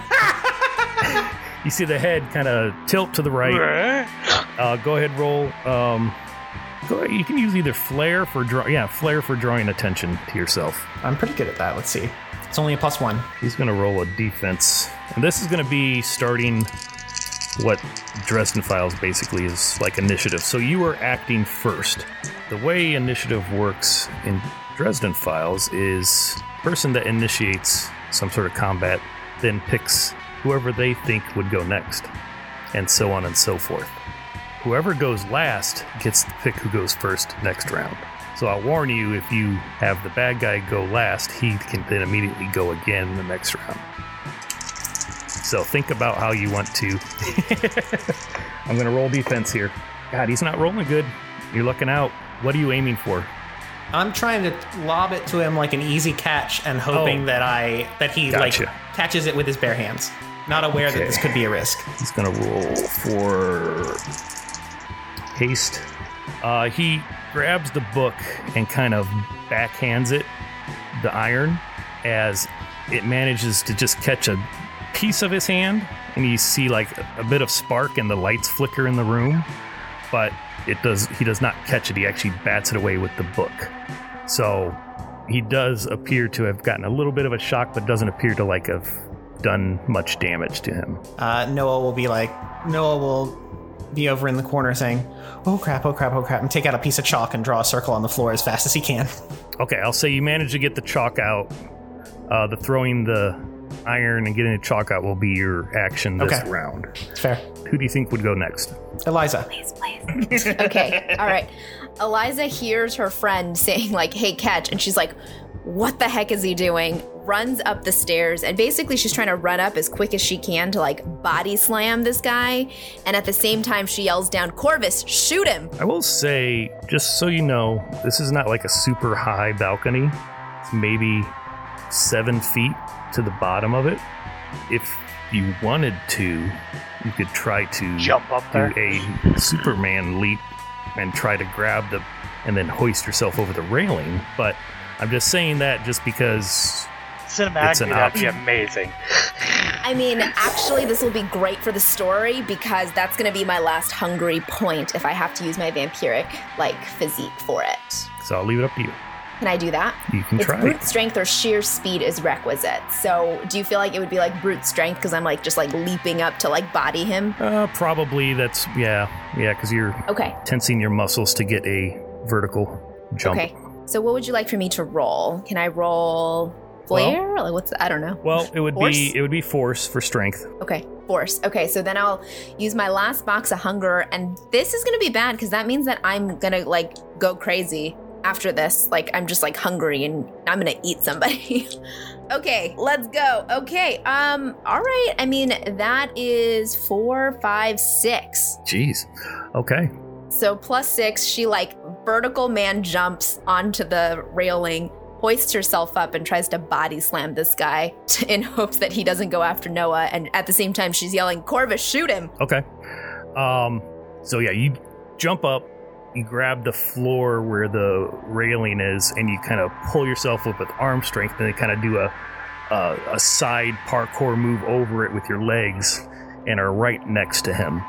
You see the head kind of tilt to the right. Uh, go ahead, roll. Um, go, you can use either flair for draw. Yeah, flair for drawing attention to yourself. I'm pretty good at that. Let's see. It's only a plus one. He's going to roll a defense, and this is going to be starting what Dresden Files basically is like initiative. So you are acting first. The way initiative works in Dresden Files is person that initiates some sort of combat then picks whoever they think would go next, and so on and so forth. Whoever goes last gets to pick who goes first next round. So I'll warn you if you have the bad guy go last, he can then immediately go again the next round. So think about how you want to. I'm going to roll defense here. God, he's not rolling good. You're looking out. What are you aiming for? I'm trying to lob it to him like an easy catch and hoping Oh. that I that he Gotcha. like catches it with his bare hands. Not aware that this could be a risk. He's going to roll for haste. Uh, he grabs the book and kind of backhands it, the iron, as it manages to just catch a piece of his hand. And you see like a bit of spark and the lights flicker in the room, but it does. He does not catch it. He actually bats it away with the book. So he does appear to have gotten a little bit of a shock, but doesn't appear to like have done much damage to him. Uh, Noah will be like Noah will be over in the corner saying, "Oh crap! Oh crap! Oh crap!" and take out a piece of chalk and draw a circle on the floor as fast as he can. Okay, I'll say you managed to get the chalk out. Uh, the throwing the iron and getting the chalk out will be your action this Okay. round. Fair. Who do you think would go next? Eliza. Please, please. okay, all right. Eliza hears her friend saying, like, hey, catch. And she's like, what the heck is he doing? Runs up the stairs. And basically, she's trying to run up as quick as she can to, like, body slam this guy. And at the same time, she yells down, Corvus, shoot him. I will say, just so you know, this is not like a super high balcony. It's maybe seven feet to the bottom of it. If you wanted to, you could try to Jump up do there. a Superman leap and try to grab the and then hoist yourself over the railing. But I'm just saying that just because Cinematically, an that'd be amazing. I mean, actually, this will be great for the story because that's going to be my last hungry point if I have to use my vampiric, like, physique for it. So I'll leave it up to you. Can I do that? You can it's try. brute strength or sheer speed is requisite. So, do you feel like it would be like brute strength because I'm like just like leaping up to like body him? Uh, probably that's yeah, yeah, because you're Okay. tensing your muscles to get a vertical jump. Okay. So, what would you like for me to roll? Can I roll flair? like what's I don't know. Well, it would Force? be it would be force for strength. Okay, force. Okay, so then I'll use my last box of hunger, and this is gonna be bad because that means that I'm gonna like go crazy after this. Like I'm just like hungry and I'm gonna eat somebody. okay, let's go. Okay, um, all right. I mean that is four, five, six. Jeez. Okay. So plus six, she like vertical man jumps onto the railing, hoists herself up, and tries to body slam this guy in hopes that he doesn't go after Noah. And at the same time, she's yelling, Corvus, shoot him! Okay. Um. So yeah, you jump up, you grab the floor where the railing is, and you kind of pull yourself up with arm strength, and then kind of do a, a a side parkour move over it with your legs, and are right next to him.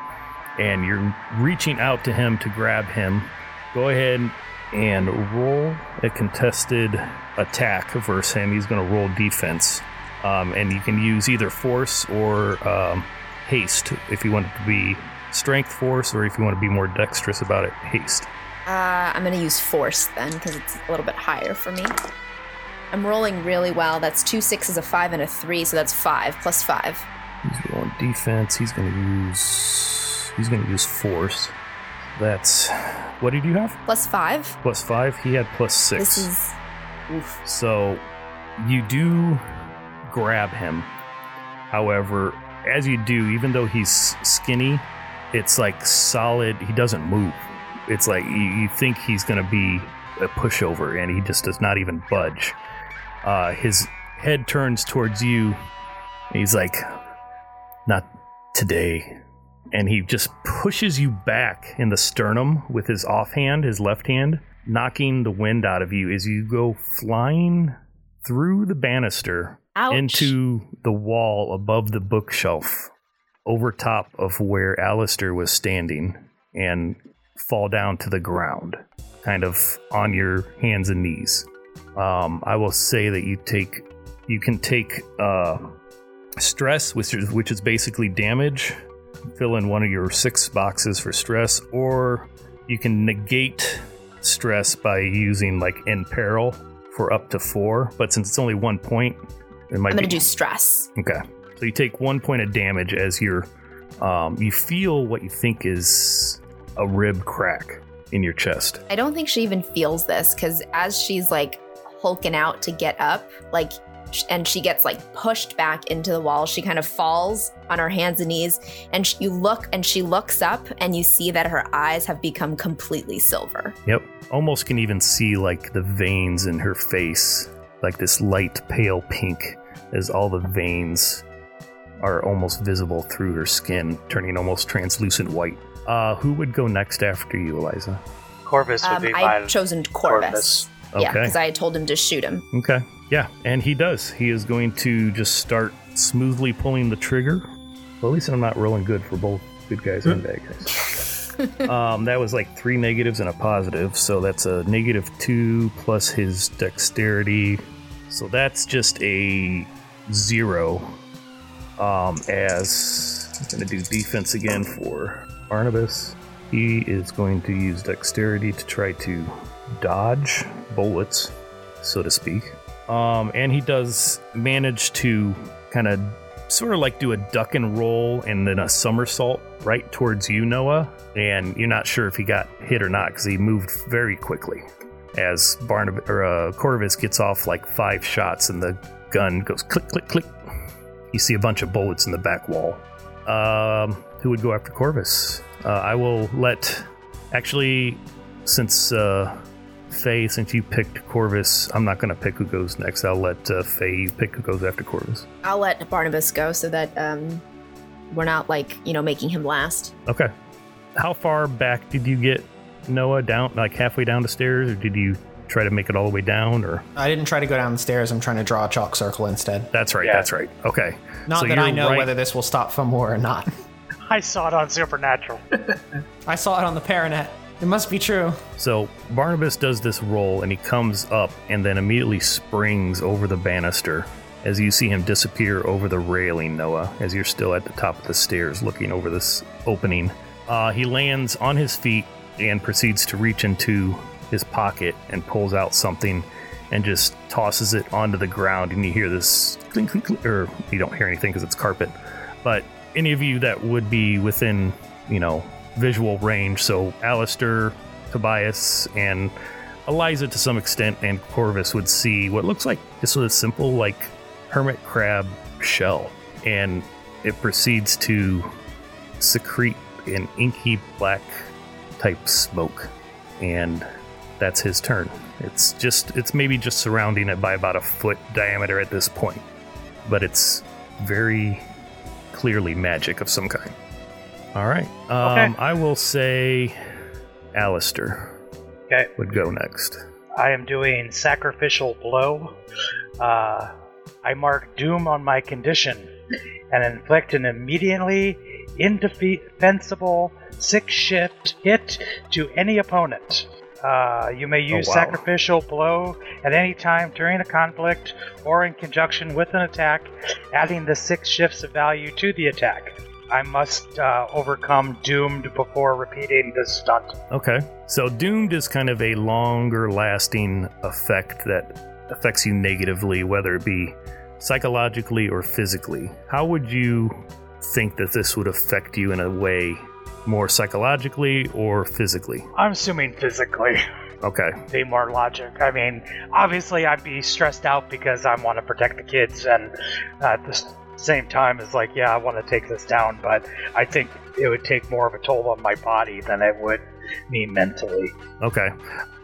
And you're reaching out to him to grab him. Go ahead and roll a contested attack versus him. He's going to roll defense. Um, and you can use either force or um, haste if you want it to be strength force or if you want to be more dexterous about it haste Uh, I'm gonna use force then because it's a little bit higher for me. I'm rolling really well. That's two sixes, a five, and a three, so that's five plus five. he's rolling defense he's going to use he's going to use force that's what did you have Plus five. plus five he had plus six This is. Oof. so you do grab him however as you do even though he's skinny it's like solid he doesn't move. It's like you, you think he's going to be a pushover and he just does not even budge. Uh, his head turns towards you. And he's like not today. And he just pushes you back in the sternum with his offhand, his left hand, knocking the wind out of you as you go flying through the banister Ouch. into the wall above the bookshelf over top of where Alistair was standing and fall down to the ground, kind of on your hands and knees. Um, I will say that you take you can take uh, stress, which is which is basically damage. Fill in one of your six boxes for stress, or you can negate stress by using like in peril for up to four. But since it's only one point, it might I'm gonna do stress. Okay. So you take one point of damage as you're, um, you feel what you think is a rib crack in your chest. I don't think she even feels this because as she's like hulking out to get up, like, and she gets like pushed back into the wall, she kind of falls on her hands and knees. And sh- you look and she looks up and you see that her eyes have become completely silver. Yep. Almost can even see like the veins in her face, like this light pale pink, as all the veins are almost visible through her skin, turning almost translucent white. Uh, who would go next after you, Eliza? Corvus would Um, be I've chosen Corvus. Corvus. Yeah, because I had told him to shoot him. Okay. Yeah, and he does. He is going to just start smoothly pulling the trigger. Well, at least I'm not rolling good for both good guys and bad guys. um, that was like three negatives and a positive, so that's a negative two plus his dexterity. So that's just a zero. Um, as I'm going to do defense again for Barnabas. He is going to use dexterity to try to dodge bullets, so to speak. Um, and he does manage to kind of sort of like do a duck and roll and then a somersault right towards you, Noah. And you're not sure if he got hit or not because he moved very quickly. As Barnab- or uh, Corvus gets off like five shots and the gun goes click, click, click. You see a bunch of bullets in the back wall. Um, who would go after Corvus? Uh, I will let. Actually, since uh, Faye, since you picked Corvus, I'm not going to pick who goes next. I'll let uh, Faye pick who goes after Corvus. I'll let Barnabas go so that um, we're not like, you know, making him last. Okay. How far back did you get Noah down? Like halfway down the stairs, or did you try to make it all the way down? Or I didn't try to go down the stairs. I'm trying to draw a chalk circle instead. that's right. Yeah. That's right. Okay. Not So that I you're know right- whether this will stop Fomor or not. I saw it on Supernatural. I saw it on the Paranet. It must be true. So Barnabas does this roll and he comes up and then immediately springs over the banister as you see him disappear over the railing, Noah, as you're still at the top of the stairs looking over this opening. Uh, he lands on his feet and proceeds to reach into his pocket and pulls out something and just tosses it onto the ground and you hear this clink, clink, clink, or you don't hear anything because it's carpet but any of you that would be within, you know, visual range, so Alistair, Tobias, and Eliza to some extent, and Corvus would see what looks like just a simple, like, hermit crab shell. And it proceeds to secrete an inky black type smoke. And that's his turn. It's just, it's maybe just surrounding it by about a foot diameter at this point. But it's very clearly magic of some kind. All right. Um, Okay. I will say Alistair Okay. would go next. I am doing sacrificial blow. Uh, I mark doom on my condition and inflict an immediately indefensible six shift hit to any opponent. Uh, you may use Oh, wow. sacrificial blow at any time during a conflict or in conjunction with an attack, adding the six shifts of value to the attack. I must uh, overcome doomed before repeating this stunt. Okay. So doomed is kind of a longer lasting effect that affects you negatively, whether it be psychologically or physically. How would you think that this would affect you in a way more psychologically or physically? I'm assuming physically. Okay. be more logic. I mean, obviously, I'd be stressed out because I want to protect the kids, and at the same time, it's like, yeah, I want to take this down, but I think it would take more of a toll on my body than it would me mentally. Okay.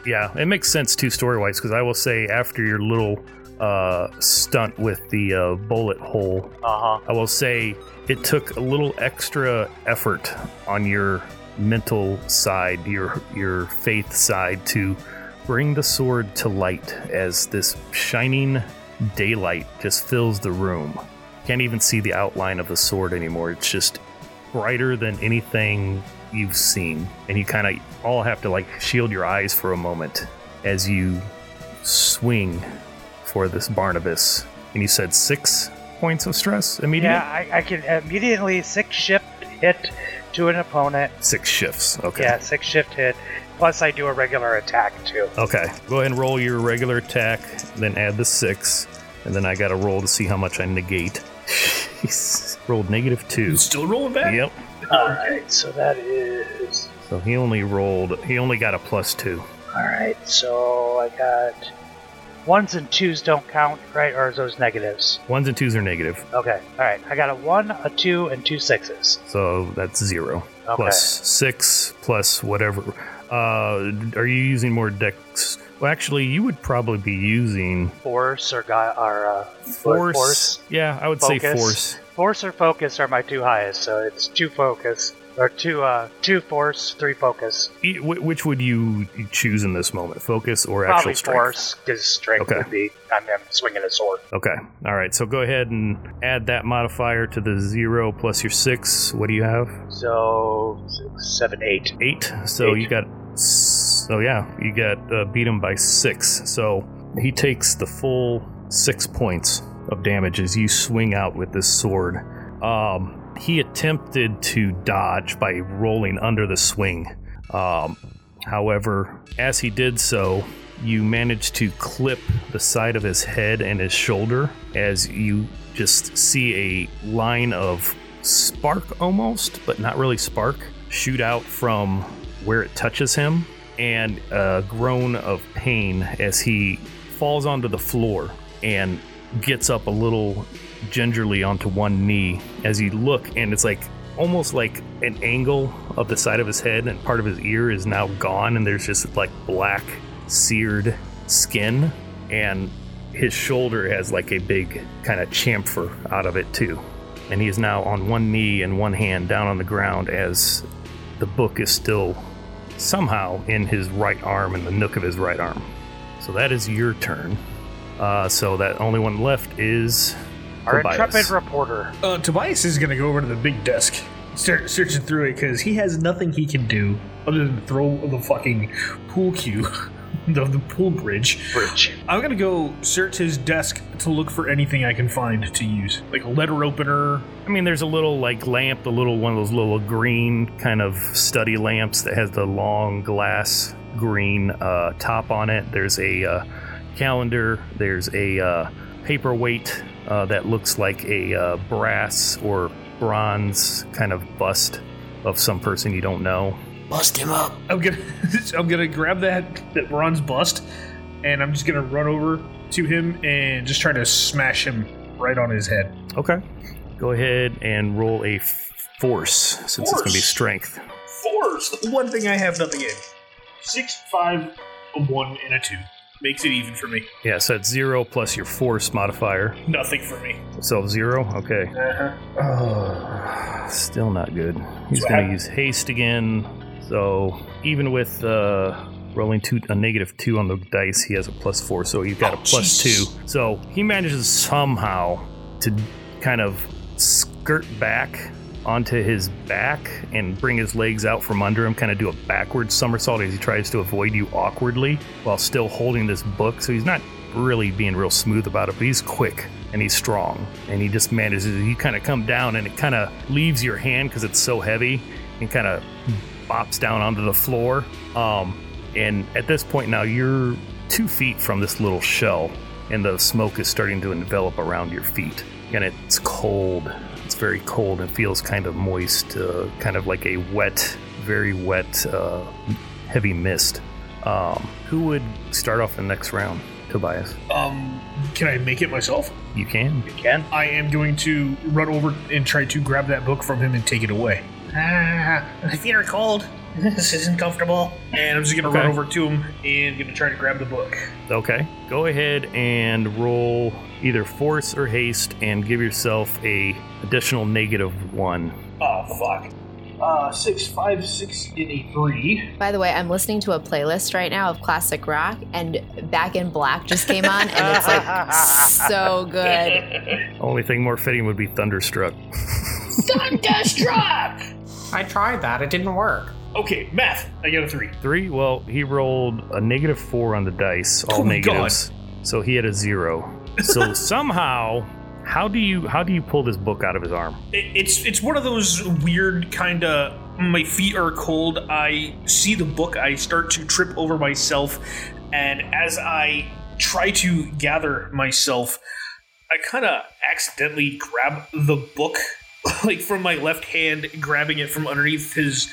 Yeah, it makes sense too story wise because I will say after your little uh, stunt with the uh, bullet hole. Uh huh. I will say it took a little extra effort on your mental side, your your faith side, to bring the sword to light as this shining daylight just fills the room. Can't even see the outline of the sword anymore. It's just brighter than anything you've seen, and you kind of all have to like shield your eyes for a moment as you swing for this Barnabas. And you said six points of stress immediately. Yeah, I, I can immediately six shift hit to an opponent. Six shifts. Okay. Yeah, six shift hit. Plus, I do a regular attack too. Okay. Go ahead and roll your regular attack, then add the six, and then I got to roll to see how much I negate. He's rolled negative two. Still rolling back? Yep. All right, so that is So he only rolled. He only got a plus two. all right. So I got ones and twos don't count, right? Or is those negatives? Ones and twos are negative, Okay. All right. I got a one, a two, and two sixes. so that's zero. Okay. Plus six plus whatever. Uh, are you using more decks? Well, actually, you would probably be using Force or got or uh, force. Force. Yeah, I would say force. Force or focus are my two highest. So it's two focus or two uh two force, three focus. E- wh- Which would you choose in this moment? Focus or Probably actual strength? force because strength Okay. would be. I'm, I'm swinging a sword. Okay. All right. So go ahead and add that modifier to the zero plus your six. What do you have? So six, seven, eight. Eight. So Eight. you got. So yeah, you got uh, beat him by six. So he takes the full six points of damage as you swing out with this sword. Um, he attempted to dodge by rolling under the swing. Um, however, as he did so, you managed to clip the side of his head and his shoulder as you just see a line of spark almost, but not really spark, shoot out from where it touches him, and a groan of pain as he falls onto the floor and gets up a little gingerly onto one knee as you look, and it's like almost like an angle of the side of his head, and part of his ear is now gone, and there's just like black, seared skin, and his shoulder has like a big kind of chamfer out of it too. And he is now on one knee and one hand down on the ground as the book is still somehow in his right arm, in the nook of his right arm. So that is your turn. Uh, so that only one left is Our Tobias. intrepid reporter. Uh, Tobias is going to go over to the big desk, start searching through it because he has nothing he can do other than throw the fucking pool cue, the, the pool bridge. Bridge. I'm going to go search his desk to look for anything I can find to use, like a letter opener. I mean, there's a little like lamp, the little one of those little green kind of study lamps that has the long glass green uh, top on it. There's a uh, calendar. There's a uh, paperweight uh, that looks like a uh, brass or bronze kind of bust of some person you don't know. Bust him up. I'm gonna I'm gonna grab that that bronze bust, and I'm just gonna run over to him and just try to smash him right on his head. Okay. Go ahead and roll a f- force since it's going to be strength. Force, one thing I have nothing in. Six, five, a one, and a two makes it even for me. Yeah, so it's zero plus your force modifier. Nothing for me. So zero? Okay. Uh-huh. Still not good. He's So going to use haste again. So even with uh, rolling two, a negative two on the dice, he has a plus four. So you've got Oh, a plus two. So he manages somehow to kind of skirt back onto his back and bring his legs out from under him, kind of do a backward somersault as he tries to avoid you awkwardly while still holding this book. So he's not really being real smooth about it, but he's quick and he's strong. And he just manages, you kind of come down and it kind of leaves your hand because it's so heavy and kind of bops down onto the floor. Um, and at this point now, you're two feet from this little shell, and the smoke is starting to envelop around your feet. And it's cold. It's very cold and feels kind of moist, uh, kind of like a wet, very wet, uh, heavy mist. Um, who would start off the next round? Tobias. Um, can I make it myself? You can. You can. I am going to run over and try to grab that book from him and take it away. Ah, my feet are cold. this isn't comfortable. And I'm just gonna Okay. run over to him and gonna try to grab the book. Okay. Go ahead and roll either force or haste and give yourself a additional negative one. Oh fuck. Uh, six, five, six, and a three. By the way, I'm listening to a playlist right now of classic rock, and Back in Black just came on, and it's like so good. Only thing more fitting would be Thunderstruck. Thunderstruck! I tried that. It didn't work. Okay, math. I got a three. Three? Well, he rolled a negative four on the dice, all Oh my God. negatives. So he had a zero. So somehow, how do you how do you pull this book out of his arm? It, it's it's one of those weird kind of. My feet are cold. I see the book. I start to trip over myself, and as I try to gather myself, I kind of accidentally grab the book, like from my left hand, grabbing it from underneath his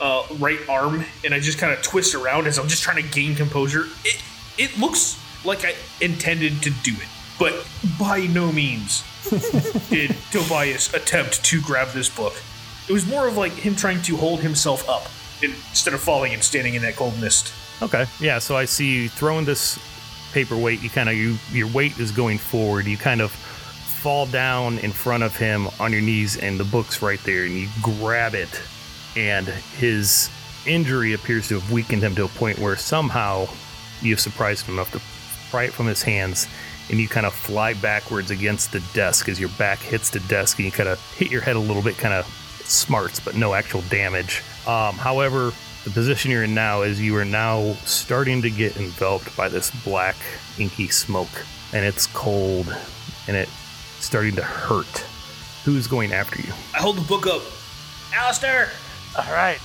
uh, right arm, and I just kind of twist around as I'm just trying to gain composure. It it looks like I intended to do it, but by no means did Tobias attempt to grab this book. It was more of like him trying to hold himself up instead of falling and standing in that cold mist. Okay. Yeah, so I see you throwing this paperweight, you kind of you your weight is going forward. You kind of fall down in front of him on your knees and the book's right there and you grab it and his injury appears to have weakened him to a point where somehow you've surprised him enough to pry it from his hands and you kind of fly backwards against the desk as your back hits the desk and you kind of hit your head a little bit kind of smarts but no actual damage um, however the position you're in now is you are now starting to get enveloped by this black inky smoke and it's cold and it's starting to hurt who's going after you I hold the book up. Alistair! All right.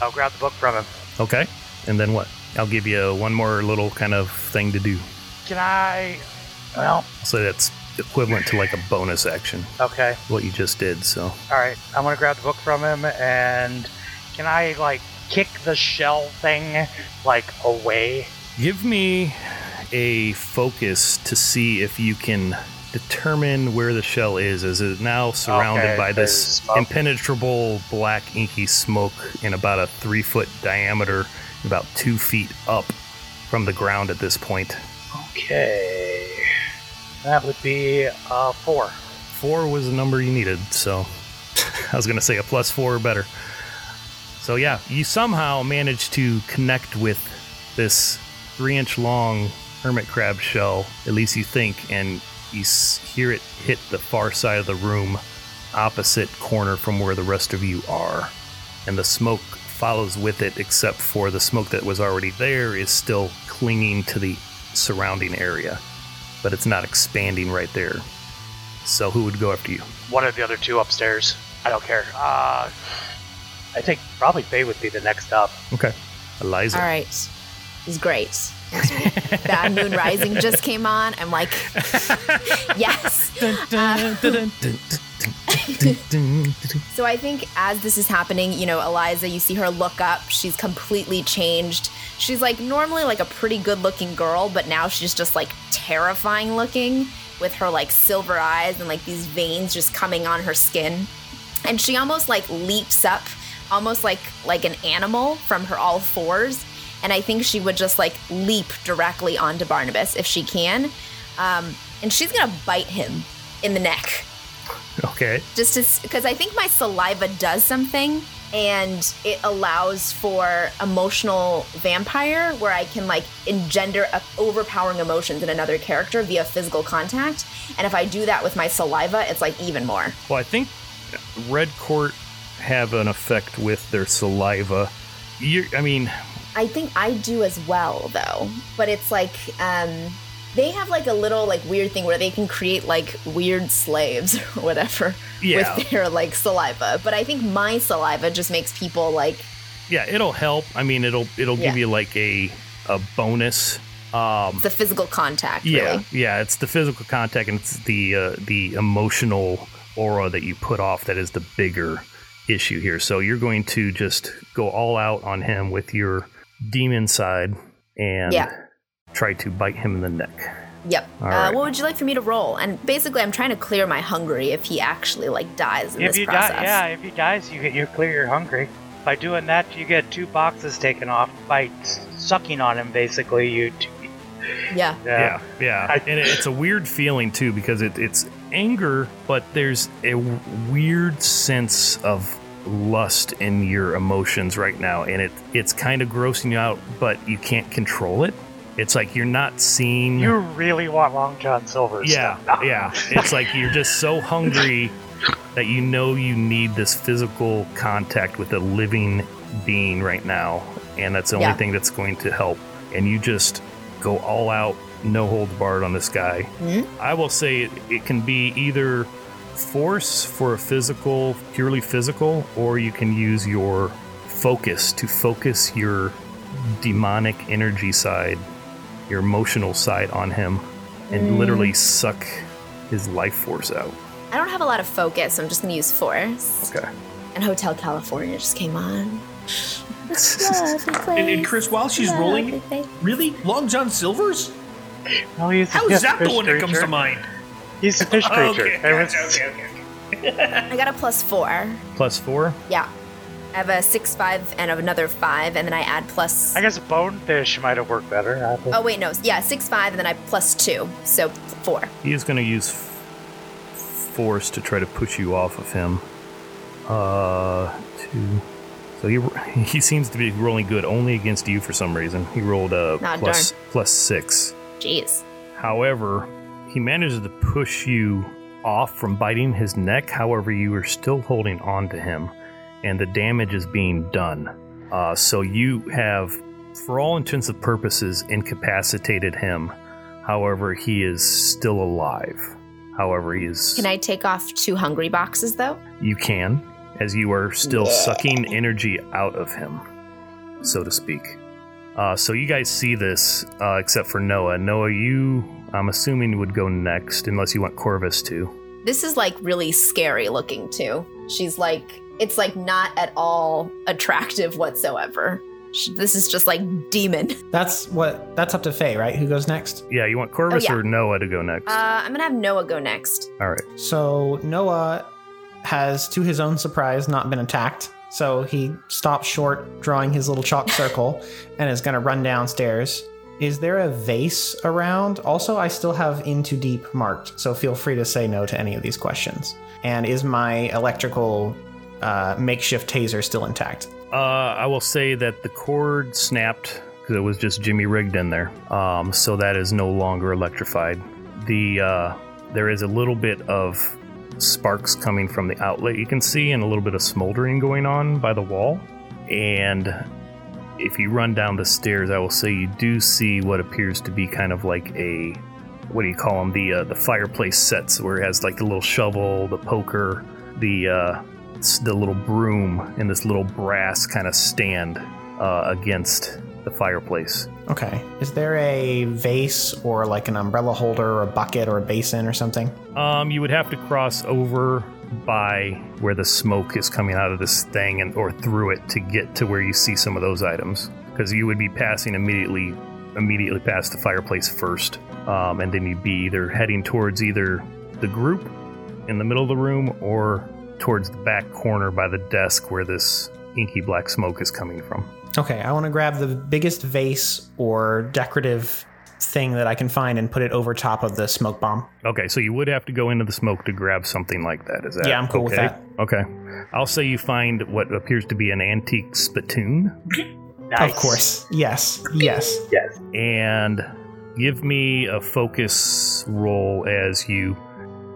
I'll grab the book from him. okay and then what i'll give you one more little kind of thing to do Can I? Well, so that's equivalent to like a bonus action okay. what you just did so All right. I'm gonna grab the book from him, and can I like kick the shell thing like away? Give me a focus to see if you can determine where the shell is, as it is now surrounded Okay, by this smoke. impenetrable black inky smoke in about a three foot diameter, about two feet up from the ground at this point. Okay. That would be uh four. Four was the number you needed, so I was going to say a plus four or better. So, yeah, you somehow managed to connect with this three inch long hermit crab shell, at least you think, and you hear it hit the far side of the room, opposite corner from where the rest of you are. And the smoke follows with it, except for the smoke that was already there is still clinging to the surrounding area, but it's not expanding right there. So, who would go after you? One of the other two upstairs. I don't care. Uh, I think probably Faye would be the next up. Okay. Eliza. All right. This is great. Bad Moon Rising just came on. I'm like, yes. So I think as this is happening, you know, Eliza, you see her look up. She's completely changed. She's like normally like a pretty good looking girl, but now she's just like terrifying looking with her like silver eyes and like these veins just coming on her skin. And she almost like leaps up, almost like like an animal from her all fours. And I think she would just like leap directly onto Barnabas if she can. Um, and she's gonna bite him in the neck Okay. just because I think my saliva does something and it allows for emotional vampire where I can like engender a- overpowering emotions in another character via physical contact. And if I do that with my saliva, it's like even more. Well, I think Red Court have an effect with their saliva. you I mean, I think I do as well though, but it's like um they have like a little like weird thing where they can create like weird slaves or whatever Yeah. with their like saliva. But I think my saliva just makes people like yeah, it'll help. I mean, it'll it'll give Yeah. you like a a bonus. Um, the physical contact. yeah, really. yeah, it's the physical contact and it's the uh, the emotional aura that you put off that is the bigger issue here. So you're going to just go all out on him with your demon side and Yeah. try to bite him in the neck. Yep. All uh, right. What would you like for me to roll? And basically, I'm trying to clear my hungry if he actually like dies in if this you process. die, yeah, if he dies, you get you clear your hungry. By doing that, you get two boxes taken off. By sucking on him, basically, you. Yeah. Yeah, yeah. I- and it- it's a weird feeling too because it, it's anger, but there's a w- weird sense of lust in your emotions right now, and it it's kind of grossing you out, but you can't control it. It's like you're not seeing. You really want Long John Silver's yeah, stuff. yeah. It's like you're just so hungry that you know you need this physical contact with a living being right now, and that's the only Yeah. thing that's going to help. And you just go all out, no holds barred on this guy. Mhm. I will say it, it can be either force for a physical, purely physical, or you can use your focus to focus your demonic energy side, your emotional side on him, and Mm. literally suck his life force out. I don't have a lot of focus, so I'm just gonna use force. Okay. And Hotel California just came on. And, and Chris, while she's rolling, really? Long John Silver's? No, he's How a is that the one that comes to mind? He's a fish creature. Okay, It gotcha, okay, okay. I got a plus four. Plus four. Yeah. I have a six, five, and another five, and then I add plus. I guess bonefish might have worked better. I think. Oh wait, no, yeah, six, five, and then I plus two, so four. He is going to use f- force to try to push you off of him. Uh, two. So he he seems to be rolling good only against you for some reason. He rolled a plus plus six. Jeez. However, he manages to push you off from biting his neck. However, you are still holding on to him, and the damage is being done. Uh, so you have, for all intents and purposes, incapacitated him. However, he is still alive. However, he is. Can I take off two hungry boxes though? You can, as you are still sucking energy out of him, so to speak. Uh, so you guys see this, uh, except for Noah. Noah, you, I'm assuming, would go next, unless you want Corvus to. This is like really scary looking too. She's like, it's like not at all attractive whatsoever. She, this is just like demon. That's what. That's up to Faye, right? Who goes next? Yeah, you want Corvus Oh, yeah. or Noah to go next? Uh, I'm gonna have Noah go next. All right. So Noah has, to his own surprise, not been attacked. So he stops short, drawing his little chalk circle, and is going to run downstairs. Is there a vase around? Also, I still have In Too Deep marked, so feel free to say no to any of these questions. And is my electrical uh, makeshift taser still intact? Uh, I will say that the cord snapped because it was just Jimmy rigged in there. Um, so that is no longer electrified. The uh, there is a little bit of sparks coming from the outlet you can see, and a little bit of smoldering going on by the wall. And if you run down the stairs, I will say you do see what appears to be kind of like a what do you call them? The uh, the fireplace sets where it has like the little shovel, the poker, the uh, the little broom, and this little brass kind of stand uh, against the fireplace. Okay. Is there a vase or like an umbrella holder or a bucket or a basin or something? Um, you would have to cross over by where the smoke is coming out of this thing, and or through it to get to where you see some of those items, because you would be passing immediately immediately past the fireplace first, um, and then you'd be either heading towards either the group in the middle of the room or towards the back corner by the desk where this inky black smoke is coming from. Okay, I want to grab the biggest vase or decorative thing that I can find and put it over top of the smoke bomb. Okay, so you would have to go into the smoke to grab something like that. Is that Yeah, I'm cool with that. Okay, I'll say you find what appears to be an antique spittoon, Nice. Of course. Yes. Yes. Yes. and give me a focus roll as you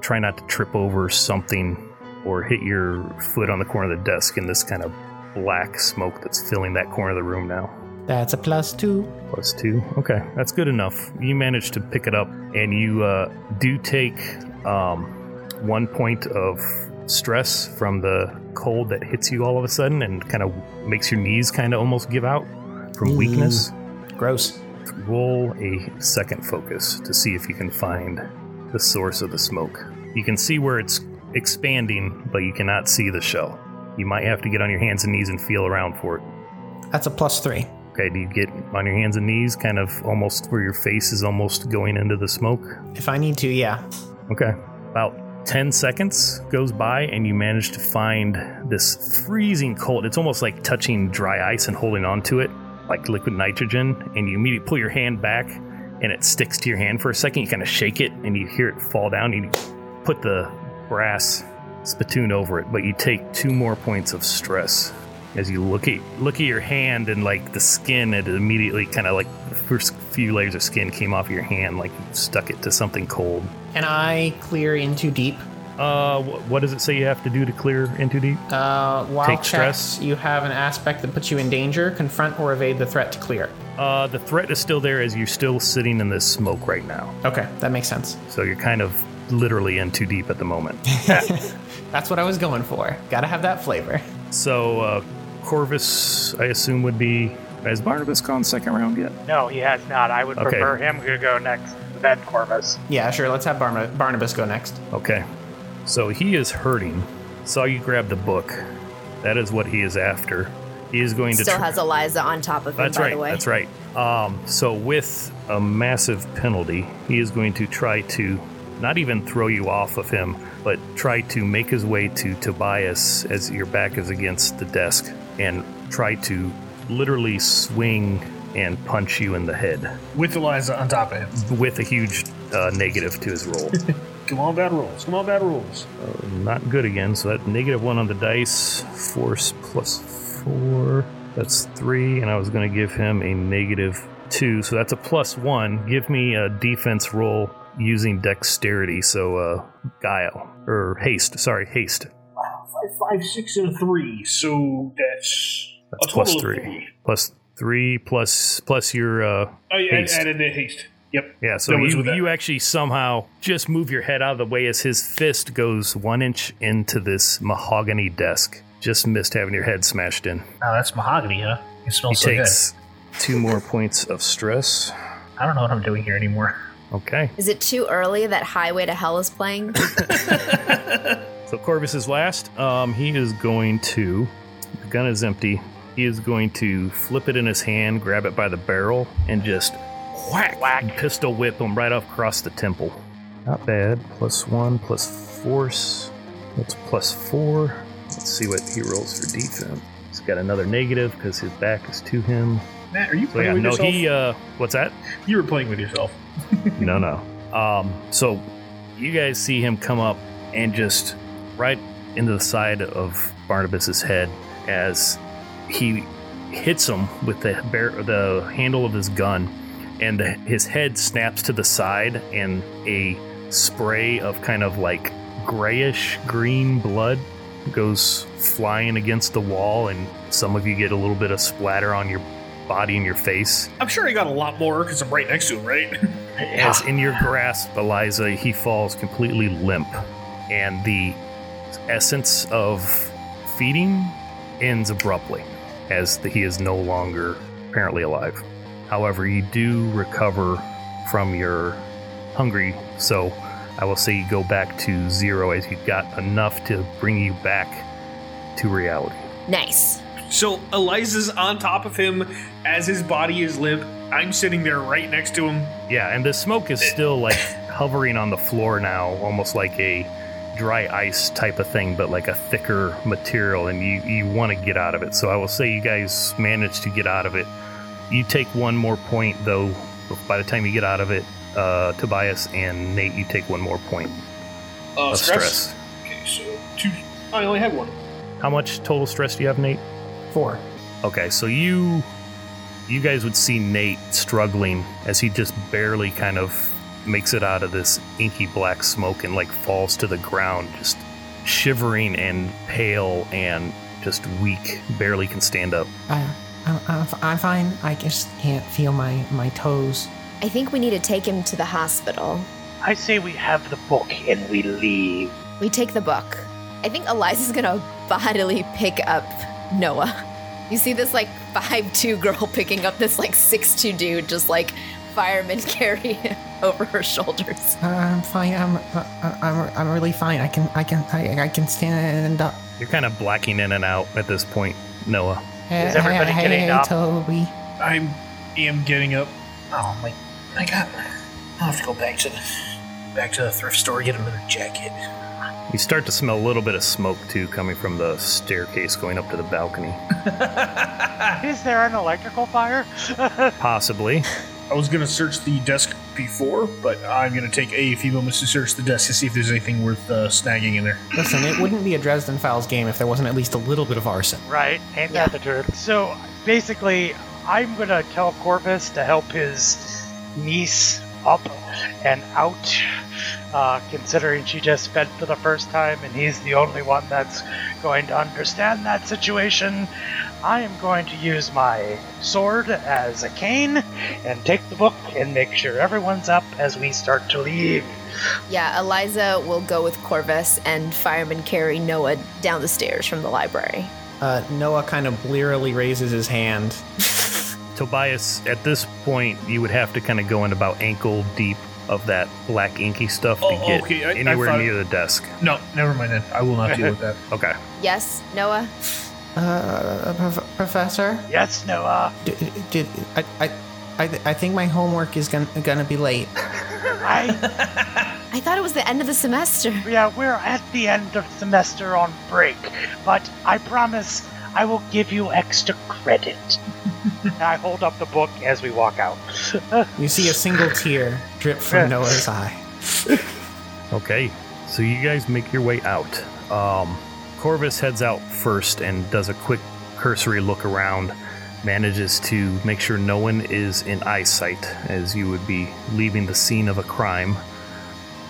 try not to trip over something or hit your foot on the corner of the desk in this kind of black smoke that's filling that corner of the room now. That's a plus two. Plus two. Okay, that's good enough. You managed to pick it up, and you uh, do take um, one point of stress from the cold that hits you all of a sudden and kind of makes your knees kind of almost give out from Ooh. weakness. Gross. Roll a second focus to see if you can find the source of the smoke. You can see where it's expanding, but you cannot see the shell. You might have to get on your hands and knees and feel around for it. That's a plus three. Okay, do you get on your hands and knees, kind of almost where your face is almost going into the smoke? If I need to, yeah. Okay, about 10 seconds goes by and you manage to find this freezing cold. It's almost like touching dry ice and holding onto it like liquid nitrogen. And you immediately pull your hand back and it sticks to your hand for a second. You kind of shake it and you hear it fall down. And you put the brass spittoon over it, but you take two more points of stress as you look at look at your hand and like the skin. It immediately kind of like the first few layers of skin came off your hand, like you stuck it to something cold. Can I clear in too deep? Uh, wh- what does it say you have to do to clear in too deep? Uh, while Take checks, stress. you have an aspect that puts you in danger. Confront or evade the threat to clear. Uh, the threat is still there as you're still sitting in this smoke right now. Okay, that makes sense. So you're kind of literally in too deep at the moment. That's what I was going for. Gotta have that flavor. so uh, Corvus, I assume, would be. Has Barnabas gone second round yet? No, he has not. I would Okay. prefer him to go next, then Corvus. Yeah, sure. Let's have Barna- Barnabas go next. Okay. So he is hurting. Saw you grab the book. That is what he is after. He is going to. Still tr- has Eliza on top of him, That's by right. the way. That's right. Um, so with a massive penalty, he is going to try to not even throw you off of him, but try to make his way to Tobias as your back is against the desk and try to literally swing and punch you in the head With Eliza on top of him. with a huge uh, negative to his roll. Come on, bad rolls. Come on, bad rolls. not good again. So that negative one on the dice, force plus four. That's three, and I was going to give him a negative two. So that's a plus one. Give me a defense roll using dexterity. So uh, guile or haste. Sorry, haste. Five, five, six, and a three. So that's, That's a plus total of three. three. Plus three plus plus your uh, I, I Haste. added a haste. Yep. yeah. So you you actually somehow just move your head out of the way as his fist goes one inch into this mahogany desk. Just missed having your head smashed in. Oh, that's mahogany, huh? It He smells so takes two more points of stress. I don't know what I'm doing here anymore. Okay. Is it too early that Highway to Hell is playing? So Corvus is last. Um, he is going to. The gun is empty. He is going to flip it in his hand, grab it by the barrel, and just whack, Whack. pistol whip him right off across the temple. Not bad. Plus one, plus force. That's plus four. Let's see what he rolls for defense. He's got another negative because his back is to him. Matt, are you So playing yeah, with no, yourself? he. Uh, what's that? you were playing with yourself. No, no. Um, so you guys see him come up and just right into the side of Barnabas's head as he hits him with the bear, the handle of his gun, and his head snaps to the side, and a spray of kind of like grayish green blood goes flying against the wall, and some of you get a little bit of splatter on your body and your face. I'm sure I got a lot more because I'm right next to him, right? As ah. in your grasp, Eliza, he falls completely limp, and the essence of feeding ends abruptly as the, he is no longer apparently alive. However, you do recover from your hungry, so I will say you go back to zero as you've got enough to bring you back to reality. nice. so Eliza's on top of him as his body is limp. I'm sitting there right next to him. Yeah, and the smoke is still like hovering on the floor now, almost like a dry ice type of thing, but like a thicker material, and you, you want to get out of it. So I will say you guys managed to get out of it. You take one more point, though, by the time you get out of it, uh, Tobias and Nate, you take one more point Uh, of stress. Okay, so two. I only had one. How much total stress do you have, Nate? Four. Okay, so you you guys would see Nate struggling as he just barely kind of makes it out of this inky black smoke and like falls to the ground, just shivering and pale and just weak, barely can stand up. I, I'm, I'm, I'm fine. I just can't feel my, my toes. I think we need to take him to the hospital. I say we have the book and we leave. We take the book. I think Eliza's gonna bodily pick up Noah. You see this like five two girl picking up this like six two dude, just like fireman carry him over her shoulders. Uh, I'm fine. I'm, uh, I'm, I'm really fine. I can, I can, I, I can stand up. You're kind of blacking in and out at this point, Noah. Is everybody hey, getting hey, up? Toby. I am getting up. Oh my! I got. I have to go back to the back to the thrift store get another jacket. You start to smell a little bit of smoke too coming from the staircase going up to the balcony. Is there an electrical fire? Possibly. I was gonna search the desk before, but I'm gonna take a few moments to search the desk to see if there's anything worth uh, snagging in there. Listen, it wouldn't be a Dresden Files game if there wasn't at least a little bit of arson. right, ain't Yeah. that the truth? So basically, I'm gonna tell Corvus to help his niece up and out. Uh, considering she just fed for the first time and he's the only one that's going to understand that situation, I am going to use my sword as a cane and take the book and make sure everyone's up as we start to leave. Yeah, Eliza will go with Corvus and Fireman carry Noah down the stairs from the library. Uh, Noah kind of blearily raises his hand. Tobias, at this point, you would have to kind of go in about ankle deep of that black inky stuff to Oh, get okay, I- I anywhere thought- near the desk. No, never mind then. I will not deal with that. Okay. Yes, Noah? Uh, prof- Professor? Yes, Noah. D- did I, I, I, I think my homework is gonna, gonna be late. I I thought it was the end of the semester. Yeah, we're at the end of semester on break, but I promise I will give you extra credit. And I hold up the book as we walk out. You see a single tear drip from Noah's eye. Okay. So you guys make your way out. Um, Corvus heads out first and does a quick cursory look around, manages to make sure no one is in eyesight as you would be leaving the scene of a crime.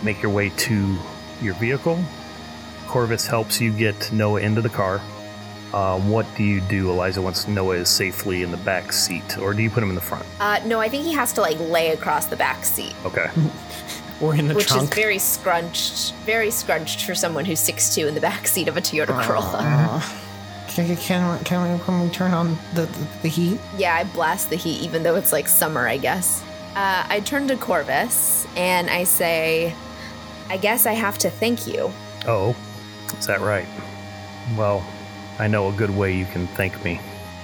Make your way to your vehicle. Corvus helps you get Noah into the car. Um, what do you do, Eliza, once Noah is safely in the back seat? Or do you put him in the front? Uh, no, I think he has to like lay across the back seat, Okay. Or in the which trunk. is very scrunched, very scrunched for someone who's 6'2 in the back seat of a Toyota Corolla. Uh, can, can, can, we, can we turn on the, the, the heat? Yeah, I blast the heat even though it's like summer, I guess. Uh, I turn to Corvus and I say, I guess I have to thank you. Oh, is that right? Well, I know a good way you can thank me.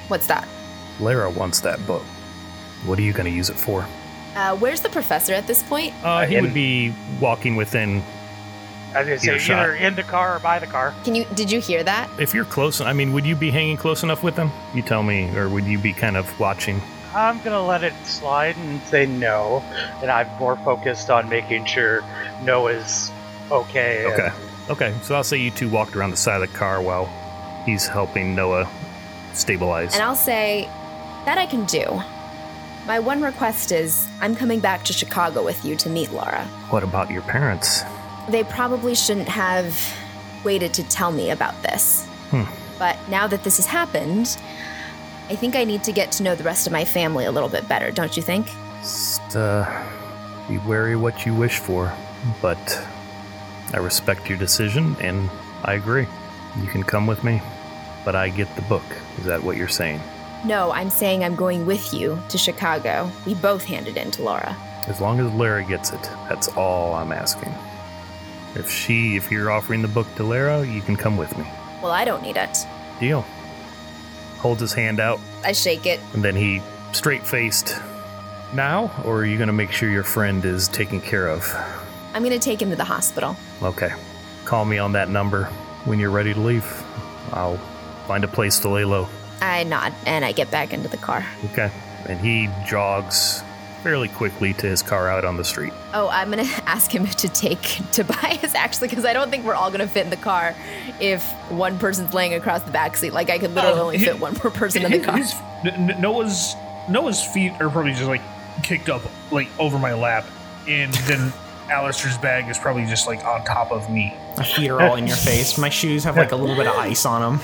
What's that? Lara wants that book. What are you going to use it for? Uh, where's the professor at this point? Uh, he in- would be walking within. I was gonna say Earshot. either in the car or by the car. Can you? Did you hear that? If you're close, I mean, would you be hanging close enough with them? You tell me, or would you be kind of watching? I'm gonna let it slide and say no, and I'm more focused on making sure Noah's okay. and- Okay. Okay, so I'll say you two walked around the side of the car while he's helping Noah stabilize. And I'll say that I can do. My one request is I'm coming back to Chicago with you to meet Laura. What about your parents? They probably shouldn't have waited to tell me about this. Hmm. But now that this has happened, I think I need to get to know the rest of my family a little bit better, don't you think? Just, uh, be wary what you wish for, but I respect your decision and I agree. You can come with me, but I get the book. Is that what you're saying? No, I'm saying I'm going with you to Chicago. We both hand it in to Laura. As long as Lara gets it, that's all I'm asking. If she, if you're offering the book to Lara, you can come with me. Well, I don't need it. Deal. Holds his hand out, I shake it. and then he straight faced. Now, or are you going to make sure your friend is taken care of? I'm going to take him to the hospital. Okay. Call me on that number when you're ready to leave. I'll find a place to lay low. I nod and I get back into the car. Okay. And he jogs fairly quickly to his car out on the street. Oh, I'm gonna ask him to take Tobias actually, because I don't think we're all gonna fit in the car if one person's laying across the back seat. Like I could literally Oh, only he- fit one more person in the car. His- N- N- Noah's Noah's feet are probably just like kicked up like over my lap, and then Alistair's bag is probably just like on top of me. My feet are all in your face. My shoes have like a little bit of ice on them.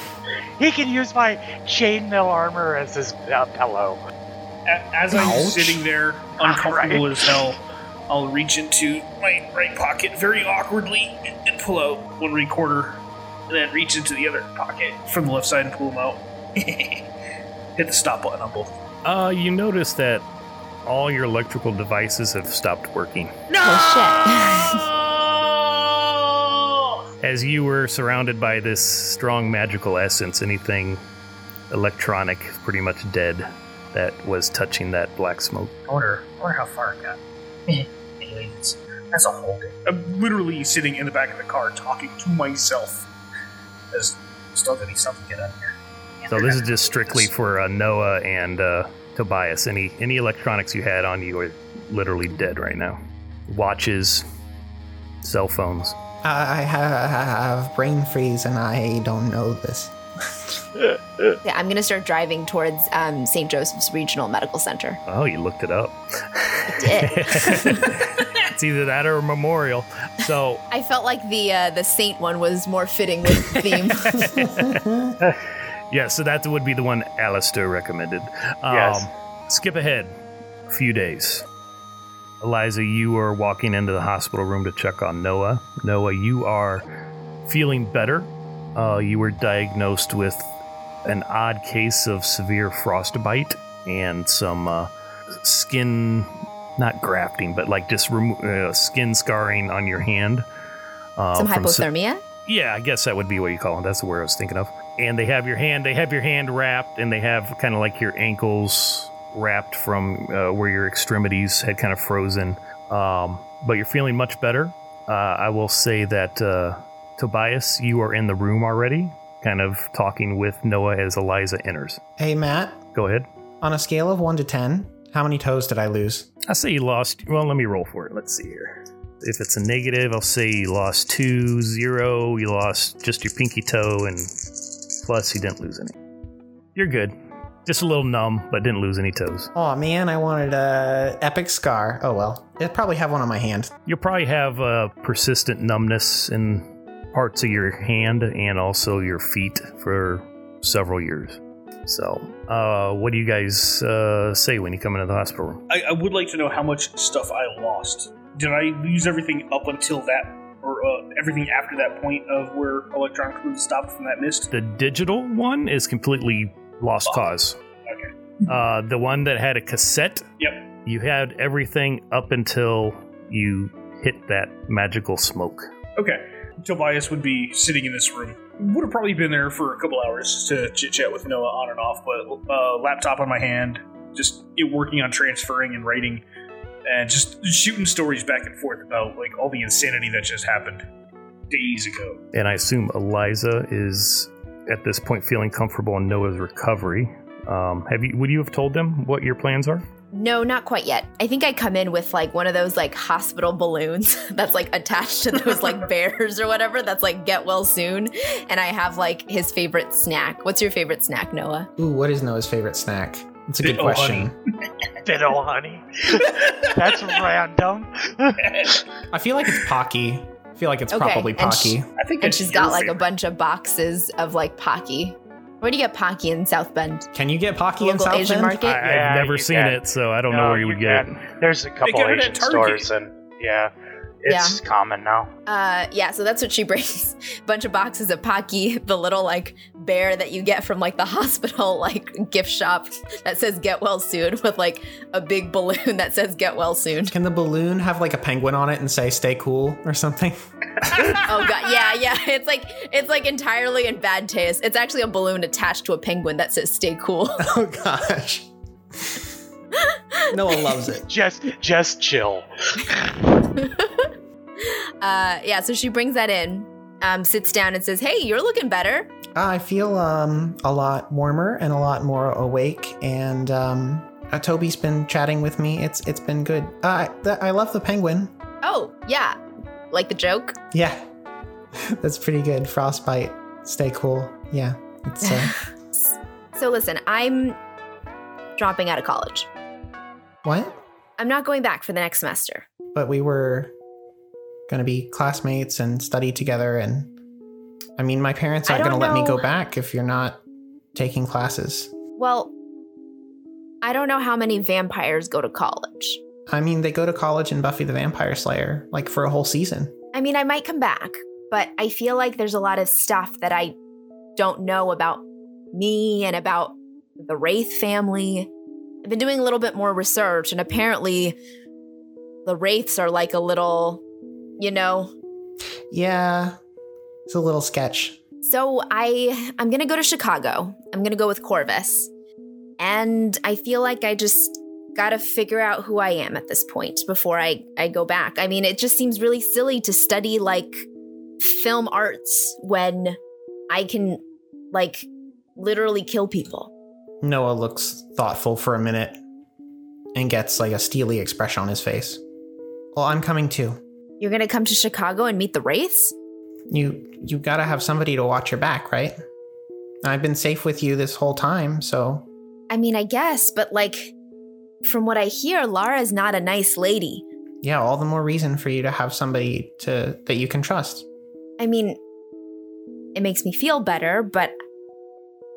He can use my chainmail armor as his uh, pillow. As I'm Ouch. sitting there, uncomfortable as hell, I'll reach into my right pocket very awkwardly and pull out one recorder, and then reach into the other pocket from the left side and pull them out. Hit the stop button on both. Uh, you notice that all your electrical devices have stopped working. As you were surrounded by this strong magical essence, anything electronic is pretty much dead that was touching that black smoke. I wonder, I wonder how far it got. Anyways, it's as a whole day. I'm literally sitting in the back of the car talking to myself. As still gonna need something to get out of here. So this is just strictly for uh, Noah and uh, Tobias. Any any electronics you had on you are literally dead right now. Watches, cell phones. I have brain freeze and I don't know this. Yeah, I'm gonna start driving towards um, St. Joseph's Regional Medical Center. Oh, you looked it up. did. it's either that or a memorial. So I felt like the uh, the saint one was more fitting with the theme. yeah, so that would be the one Alistair recommended. Um, Yes. Skip ahead a few days. Eliza, you are walking into the hospital room to check on Noah. Noah, you are feeling better. Uh, you were diagnosed with an odd case of severe frostbite and some uh, skin, not grafting, but like just remo- uh, skin scarring on your hand. Uh, Some from se- hypothermia. yeah, I guess that would be what you call it. That's the word I was thinking of. And they have your hand. They have your hand wrapped, and they have kind of like your ankles wrapped from uh, where your extremities had kind of frozen. Um, but you're feeling much better. Uh, I will say that uh, Tobias, you are in the room already, kind of talking with Noah as Eliza enters. Hey, Matt, Go ahead. on a scale of 1 to 10, how many toes did I lose? I say you lost. Well, let me roll for it. Let's see here. If it's a negative, I'll say you lost two, zero. You lost just your pinky toe, and plus you didn't lose any. You're good. Just a little numb, but didn't lose any toes. Oh man, I wanted a epic scar. Oh well. I probably have one on my hand. You'll probably have uh, persistent numbness in parts of your hand and also your feet for several years. So, uh, what do you guys uh, say when you come into the hospital room? I, I would like to know how much stuff I lost. Did I lose everything up until that, or uh, everything after that point of where electronic was stopped from that mist? The digital one is completely lost cause. Okay. Uh, the one that had a cassette, Yep. you had everything up until you hit that magical smoke. Okay. Tobias would be sitting in this room. Would have probably been there for a couple hours just to chit chat with Noah on and off, but uh, laptop on my hand, just it working on transferring and writing, and just shooting stories back and forth about like all the insanity that just happened days ago. And I assume Eliza is at this point feeling comfortable in Noah's recovery. Um, have you? Would you have told them what your plans are? No, not quite yet. I think I come in with like one of those like hospital balloons that's like attached to those like bears or whatever. That's like get well soon, and I have like his favorite snack. What's your favorite snack, Noah? Ooh, what is Noah's favorite snack? It's a good question. Fiddle, honey. That's random. I feel like it's Pocky. I feel like it's Okay, probably and Pocky. I think And that's she's your got like a bunch of boxes of like Pocky. Where do you get Pocky in South Bend? Can you get Pocky in Local South Asian Bend? market? I, Yeah, I've never seen can. it, so I don't know where you would get it. There's a couple get it at Asian stores, and yeah, it's common now. Uh, yeah, so that's what she brings. A bunch of boxes of Pocky, the little like bear that you get from like the hospital like gift shop that says get well soon with like a big balloon that says get well soon. Can the balloon have like a penguin on it and say "Stay cool" or something? Oh god, yeah, yeah. It's like it's like entirely in bad taste. It's actually a balloon attached to a penguin that says stay cool. Oh gosh. Noah loves it. Just, just chill. Uh yeah, so she brings that in, um, sits down and says, Hey, you're looking better. I feel um a lot warmer and a lot more awake, and um, uh, Toby's been chatting with me. It's it's been good. Uh, I, th- I love the penguin. Oh, yeah. Like the joke? Yeah, that's pretty good. Frostbite, stay cool. Yeah, it's uh, So listen, I'm dropping out of college. What? I'm not going back for the next semester. But we were gonna be classmates and study together, and I mean, my parents aren't gonna let me go back if you're not taking classes. Well, I don't know how many vampires go to college. I mean, they go to college in Buffy the Vampire Slayer, like for a whole season. I mean, I might come back, but I feel like there's a lot of stuff that I don't know about me and about the Raith family. I've been doing a little bit more research, and apparently, the Raiths are like a little, you know. Yeah, it's a little sketch. So I, I'm gonna go to Chicago. I'm gonna go with Corvus, and I feel like I just gotta figure out who I am at this point before I, I go back. I mean, it just seems really silly to study like film arts when I can like literally kill people. Noah looks thoughtful for a minute and gets like a steely expression on his face. Well, I'm coming too. You're gonna come to Chicago and meet the Raiths? You you gotta have somebody to watch your back, right? I've been safe with you this whole time, so I mean, I guess, but like, from what I hear, Lara's not a nice lady. yeah, all the more reason for you to have somebody to that you can trust. I mean, it makes me feel better, but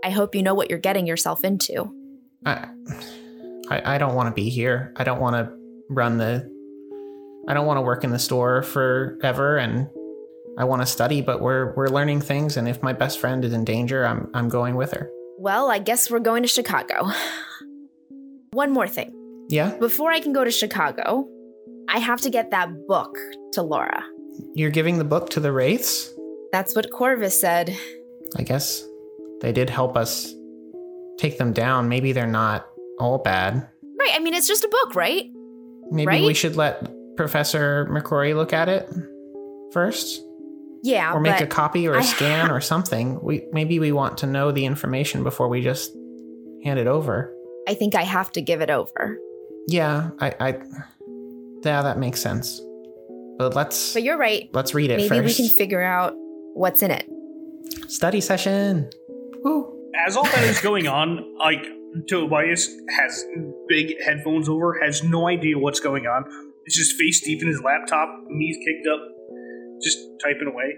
I hope you know what you're getting yourself into. I I, I don't want to be here. I don't want to run the. I don't want to work in the store forever, and I want to study. But we're we're learning things, and if my best friend is in danger, I'm I'm going with her. Well, I guess we're going to Chicago. One more thing. Yeah, Before I can go to Chicago, I have to get that book to Laura. you're giving the book to the Raiths. That's what Corvus said. I guess they did help us take them down. Maybe they're not all bad. Right, I mean, it's just a book, right? Maybe Right? we should let Professor McCrory look at it first, Yeah, or make a copy or I a scan ha- or something. We maybe we want to know the information before we just hand it over. I think I have to give it over. Yeah, I, I, yeah, that makes sense. But let's But you're right. let's read it Maybe first. we can figure out what's in it. Study session. Woo. As all that is going on, like Tobias has big headphones over, has no idea what's going on. It's just face deep in his laptop, knees kicked up, just typing away.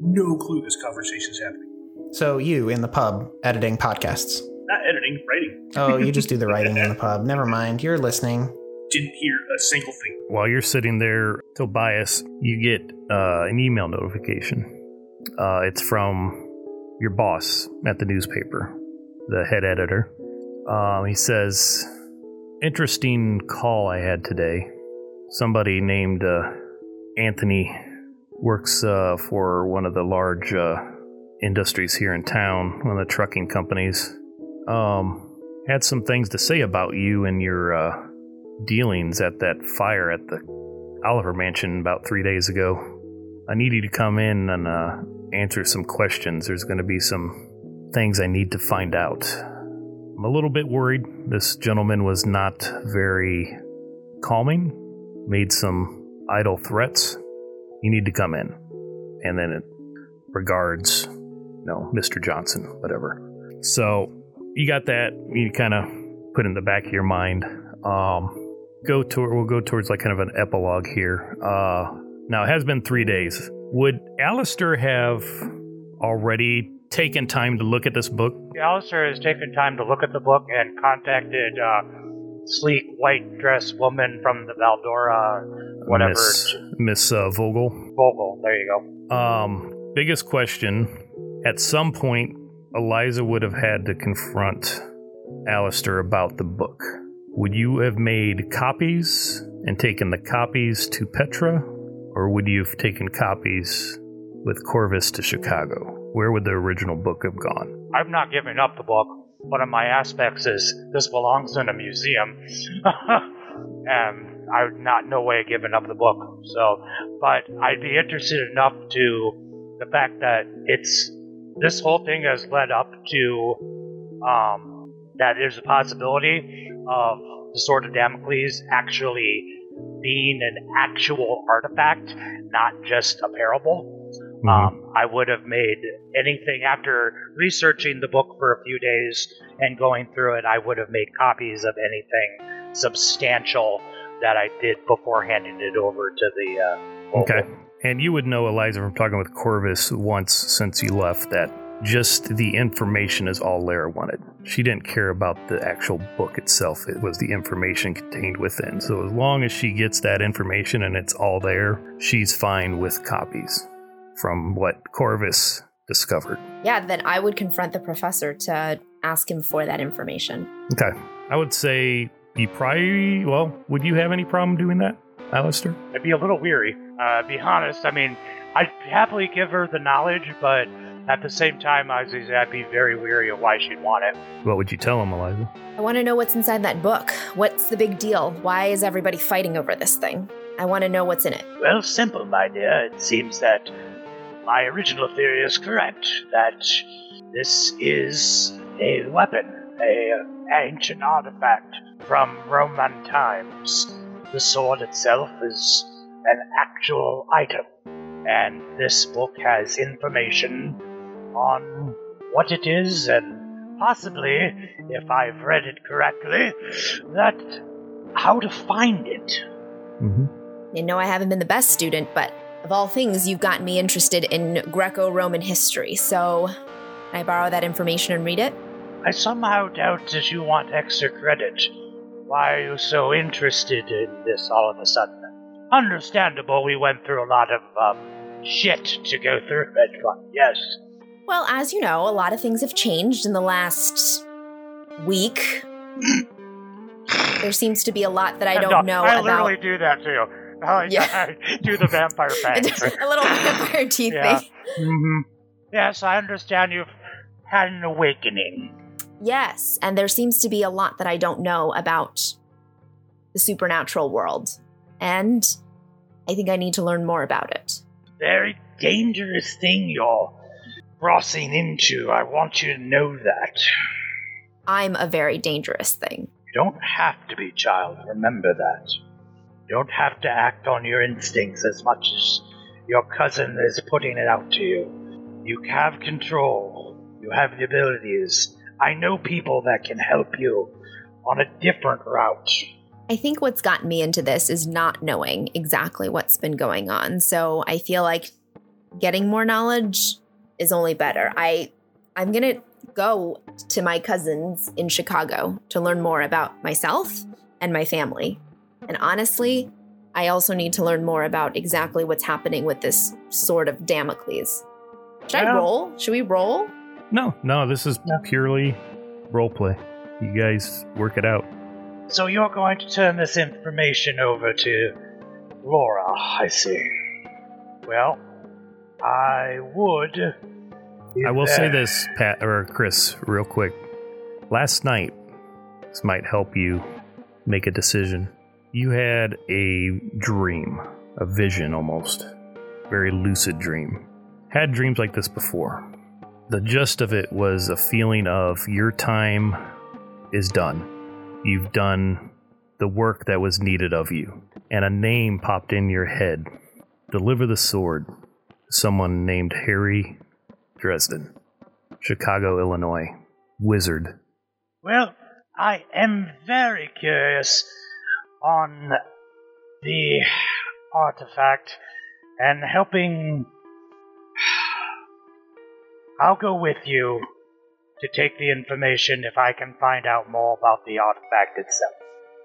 No clue this conversation's happening. So you in the pub editing podcasts. Not editing, writing. Oh, you just do the writing in the pub. Never mind. You're listening. Didn't hear a single thing. While you're sitting there, Tobias, you get uh, an email notification. Uh, it's from your boss at the newspaper, the head editor. Um, he says, Interesting call I had today. Somebody named uh, Anthony works uh, for one of the large uh, industries here in town, one of the trucking companies. Um, had some things to say about you and your uh, dealings at that fire at the Oliver Mansion about three days ago. I need you to come in and uh, answer some questions. There's going to be some things I need to find out. I'm a little bit worried. This gentleman was not very calming, made some idle threats. You need to come in. And then it regards, you know, Mr. Johnson, whatever. So you got that. You kind of put in the back of your mind. Um, go to we'll go towards like kind of an epilogue here. Uh, now it has been three days. Would Alistair have already taken time to look at this book? Alistair has taken time to look at the book and contacted uh, sleek white dress woman from the Valdora, whatever Miss Miss uh, Vogel. Vogel. There you go. Um, biggest question: At some point, Eliza would have had to confront Alistair about the book. Would you have made copies and taken the copies to Petra, or would you have taken copies with Corvus to Chicago? Where would the original book have gone? I'm not giving up the book. One of my aspects is this belongs in a museum, and I'm not no way giving up the book. So, but I'd be interested enough to the fact that it's this whole thing has led up to um, that there's a possibility of the Sword of Damocles actually being an actual artifact, not just a parable. Um, I would have made anything after researching the book for a few days and going through it. I would have made copies of anything substantial that I did before handing it over to the. Uh, Okay. And you would know, Eliza, from talking with Corvus once since you left, that just the information is all Lara wanted. She didn't care about the actual book itself, it was the information contained within. So as long as she gets that information and it's all there, she's fine with copies from what Corvus discovered. Yeah, then I would confront the professor to ask him for that information. Okay. I would say you probably, well, would you have any problem doing that, Alistair? I'd be a little weary. Uh, be honest. I mean, I'd happily give her the knowledge, but at the same time, I was- I'd be very weary of why she'd want it. What would you tell him, Eliza? I want to know what's inside that book. What's the big deal? Why is everybody fighting over this thing? I want to know what's in it. Well, simple, my dear. It seems that my original theory is correct. That this is a weapon, a ancient artifact from Roman times. The sword itself is an actual item, and this book has information on what it is and possibly, if I've read it correctly, that how to find it. Mm-hmm. I know I haven't been the best student, but of all things, you've gotten me interested in Greco Roman history, so can I borrow that information and read it? I somehow doubt that you want extra credit. Why are you so interested in this all of a sudden? Understandable, we went through a lot of um, shit to go through it, but yes. Well, as you know, a lot of things have changed in the last week. there seems to be a lot that I don't know I about. literally do that too. Oh, Yeah. I do the vampire a little vampire teeth Yeah. thing. hmm Yes, I understand you've had an awakening. Yes, and there seems to be a lot that I don't know about the supernatural world. And I think I need to learn more about it. Very dangerous thing you're crossing into. I want you to know that. I'm a very dangerous thing. You don't have to be, child. Remember that. You don't have to act on your instincts as much as your cousin is putting it out to you. You have control. You have the abilities. I know people that can help you on a different route. I think what's gotten me into this is not knowing exactly what's been going on. So I feel like getting more knowledge is only better. I I'm going to go to my cousins in Chicago to learn more about myself and my family. And honestly, I also need to learn more about exactly what's happening with this sword of Damocles. Should I roll? Should we roll? No, no, this is No. purely role play. You guys work it out. So you're going to turn this information over to Laura, I see. Well, I would. I will say this, Pat or Chris, real quick. Last night, this might help you make a decision. You had a dream, a vision almost, very lucid dream. Had dreams like this before. The gist of it was a feeling of your time is done. You've done the work that was needed of you. And a name popped in your head. Deliver the sword. Someone named Harry Dresden, Chicago, Illinois. Wizard. Well, I am very curious on the artifact and helping. I'll go with you to take the information if I can find out more about the artifact itself.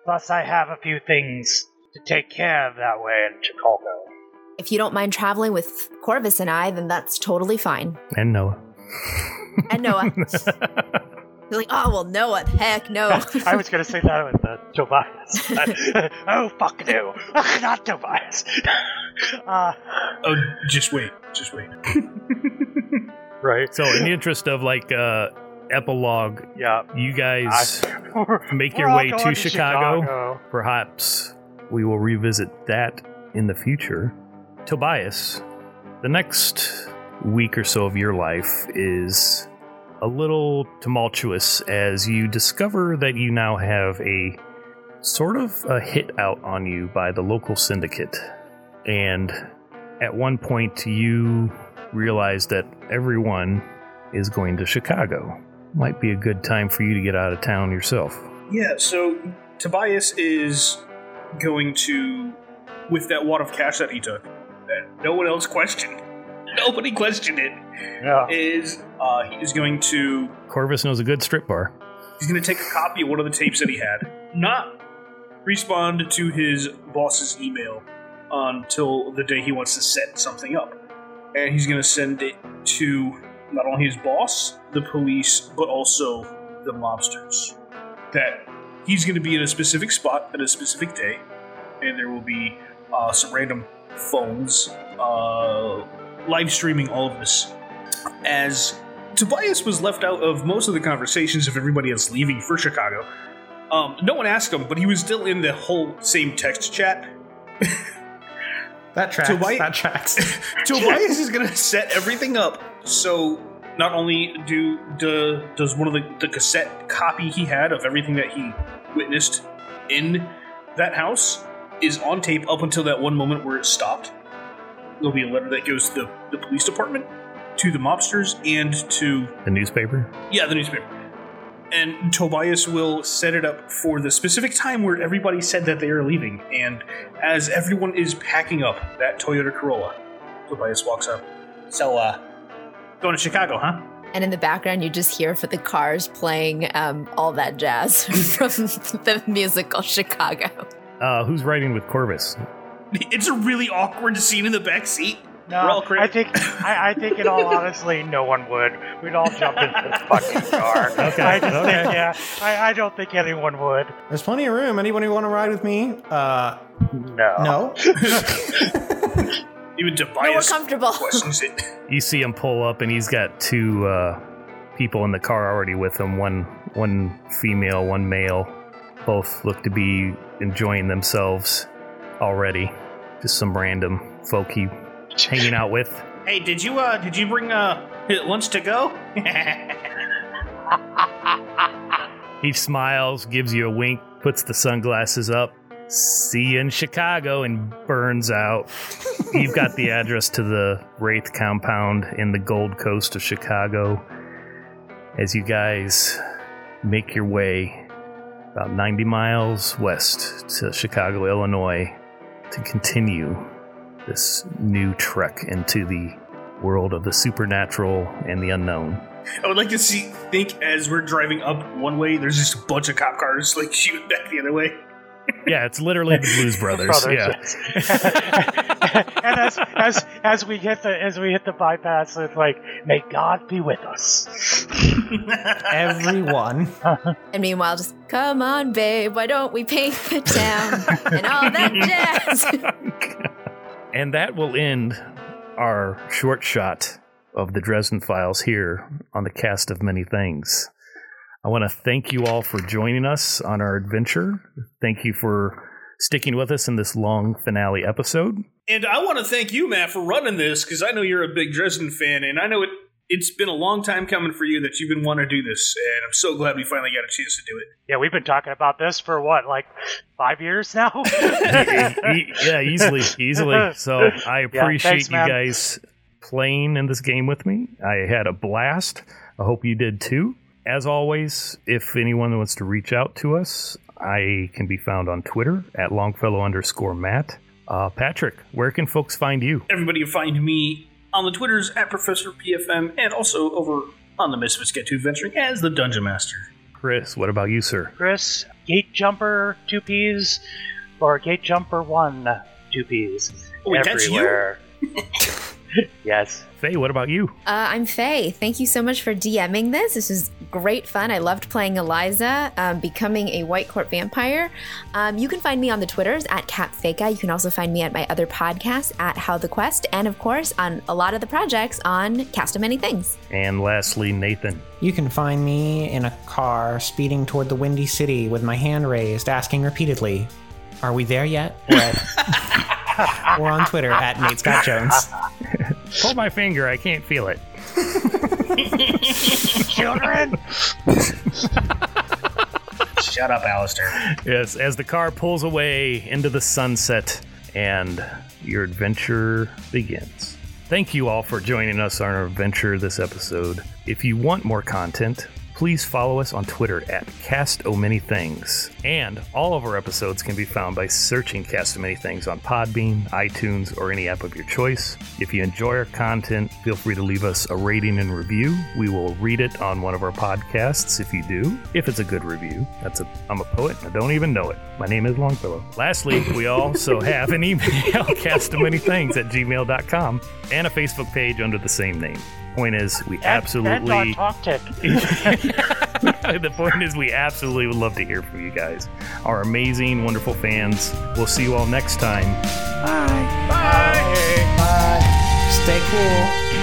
Plus, I have a few things to take care of that way in Chicago. If you don't mind traveling with Corvus and I, then that's totally fine. And Noah. And Noah. You're like, oh, well, Noah, heck no. I was going to say that with uh, Tobias. oh, fuck no. Not Tobias. uh, Oh, just wait. Just wait. right. so, in the interest of like uh, epilogue, Yeah. you guys make your way going to Chicago. Chicago. Perhaps we will revisit that in the future. Tobias, the next week or so of your life is a little tumultuous as you discover that you now have a sort of a hit out on you by the local syndicate. And at one point, you realize that everyone is going to Chicago. Might be a good time for you to get out of town yourself. Yeah, so Tobias is going to, with that wad of cash that he took, that no one else questioned. Nobody questioned it. Yeah. Is uh, he is going to Corvus knows a good strip bar. he's going to take a copy of one of the tapes that he had, not respond to his boss's email until the day he wants to set something up, and he's going to send it to not only his boss, the police, but also the mobsters. That he's going to be in a specific spot at a specific day, and there will be uh, some random phones uh, live streaming all of this. As Tobias was left out of most of the conversations of everybody else leaving for Chicago. Um, no one asked him, but he was still in the whole same text chat. That tracks. Tobias- that tracks. Tobias is going to set everything up so not only do, do does one of the, the cassette copy he had of everything that he witnessed in that house is on tape up until that one moment where it stopped. There'll be a letter that goes to the, the police department, to the mobsters, and to The newspaper? yeah, the newspaper. And Tobias will set it up for the specific time where everybody said that they are leaving. And as everyone is packing up that Toyota Corolla, Tobias walks up. So, uh, going to Chicago, huh? And in the background, you just hear for the cars playing um, all that jazz from the musical Chicago. Uh, who's riding with Corvus? It's a really awkward scene in the back seat. No, We're all cra- I think I, I think in all honestly, no one would. We'd all jump into the fucking car. Okay, I just okay. think, yeah, I, I don't think anyone would. There's plenty of room. Anybody want to ride with me? Uh, No. no. Even No, we're comfortable. questions it. You see him pull up, and he's got two uh, people in the car already with him. One, one female, one male. Both look to be enjoying themselves already. Just some random folk he hanging out with. Hey, did you uh did you bring uh lunch to go? He smiles, gives you a wink, puts the sunglasses up. See you in Chicago and burns out. You've got the address to the Raith compound in the Gold Coast of Chicago. As you guys make your way about 90 miles west to Chicago, Illinois, to continue this new trek into the world of the supernatural and the unknown. I would like to see think as we're driving up one way, there's just a bunch of cop cars like shooting back the other way. Yeah, it's literally the Blues Brothers. Brothers, yeah. and as as as we hit the as we hit the bypass, it's like, may God be with us. Everyone. And meanwhile, just come on, babe, why don't we paint the town and all that jazz? And that will end our short shot of the Dresden Files here on the cast of many things. I want to thank you all for joining us on our adventure. Thank you for sticking with us in this long finale episode. And I want to thank you, Matt, for running this because I know you're a big Dresden fan, and I know it. It's been a long time coming for you that you've been wanting to do this, and I'm so glad we finally got a chance to do it. Yeah, we've been talking about this for what, like five years now. Yeah, easily, easily. So I appreciate thanks, you man. guys playing in this game with me. I had a blast. I hope you did too. As always, if anyone wants to reach out to us, I can be found on Twitter at Longfellow underscore Matt. Uh, Patrick, where can folks find you? Everybody can find me on the Twitters at Professor PFM, and also over on the Misfits Get to Adventuring as the Dungeon Master. Chris, what about you, sir? Chris, Gate Jumper two P's or Gate Jumper one two P's. Oh, wait, that's you? everywhere. yes. Faye, what about you? Uh, I'm Faye. Thank you so much for DMing this. This was great fun. I loved playing Eliza, um, becoming a White Court vampire. Um, you can find me on the Twitters at CapFakeA. You can also find me at my other podcast at How the Quest, and of course on a lot of the projects on Cast of Many Things. And lastly, Nathan. You can find me in a car speeding toward the Windy City with my hand raised, asking repeatedly, Are we there yet? Or, at- or on Twitter at Nate Scott Jones. Pull my finger, I can't feel it. Children. Shut up, Alistair. Yes, as the car pulls away into the sunset and your adventure begins. Thank you all for joining us on our adventure this episode. If you want more content, please follow us on Twitter at Cast O Many Things. And all of our episodes can be found by searching Cast O Many Things on Podbean, iTunes, or any app of your choice. If you enjoy our content, feel free to leave us a rating and review. We will read it on one of our podcasts if you do. If it's a good review. That's a I'm a poet and I don't even know it. My name is Longfellow. Lastly, we also have an email, castofmanythings at gmail.com, and a Facebook page under the same name. Point is, we And absolutely on TalkTick. the point is, we absolutely would love to hear from you guys, our amazing, wonderful fans. We'll see you all next time. Bye. Bye. pool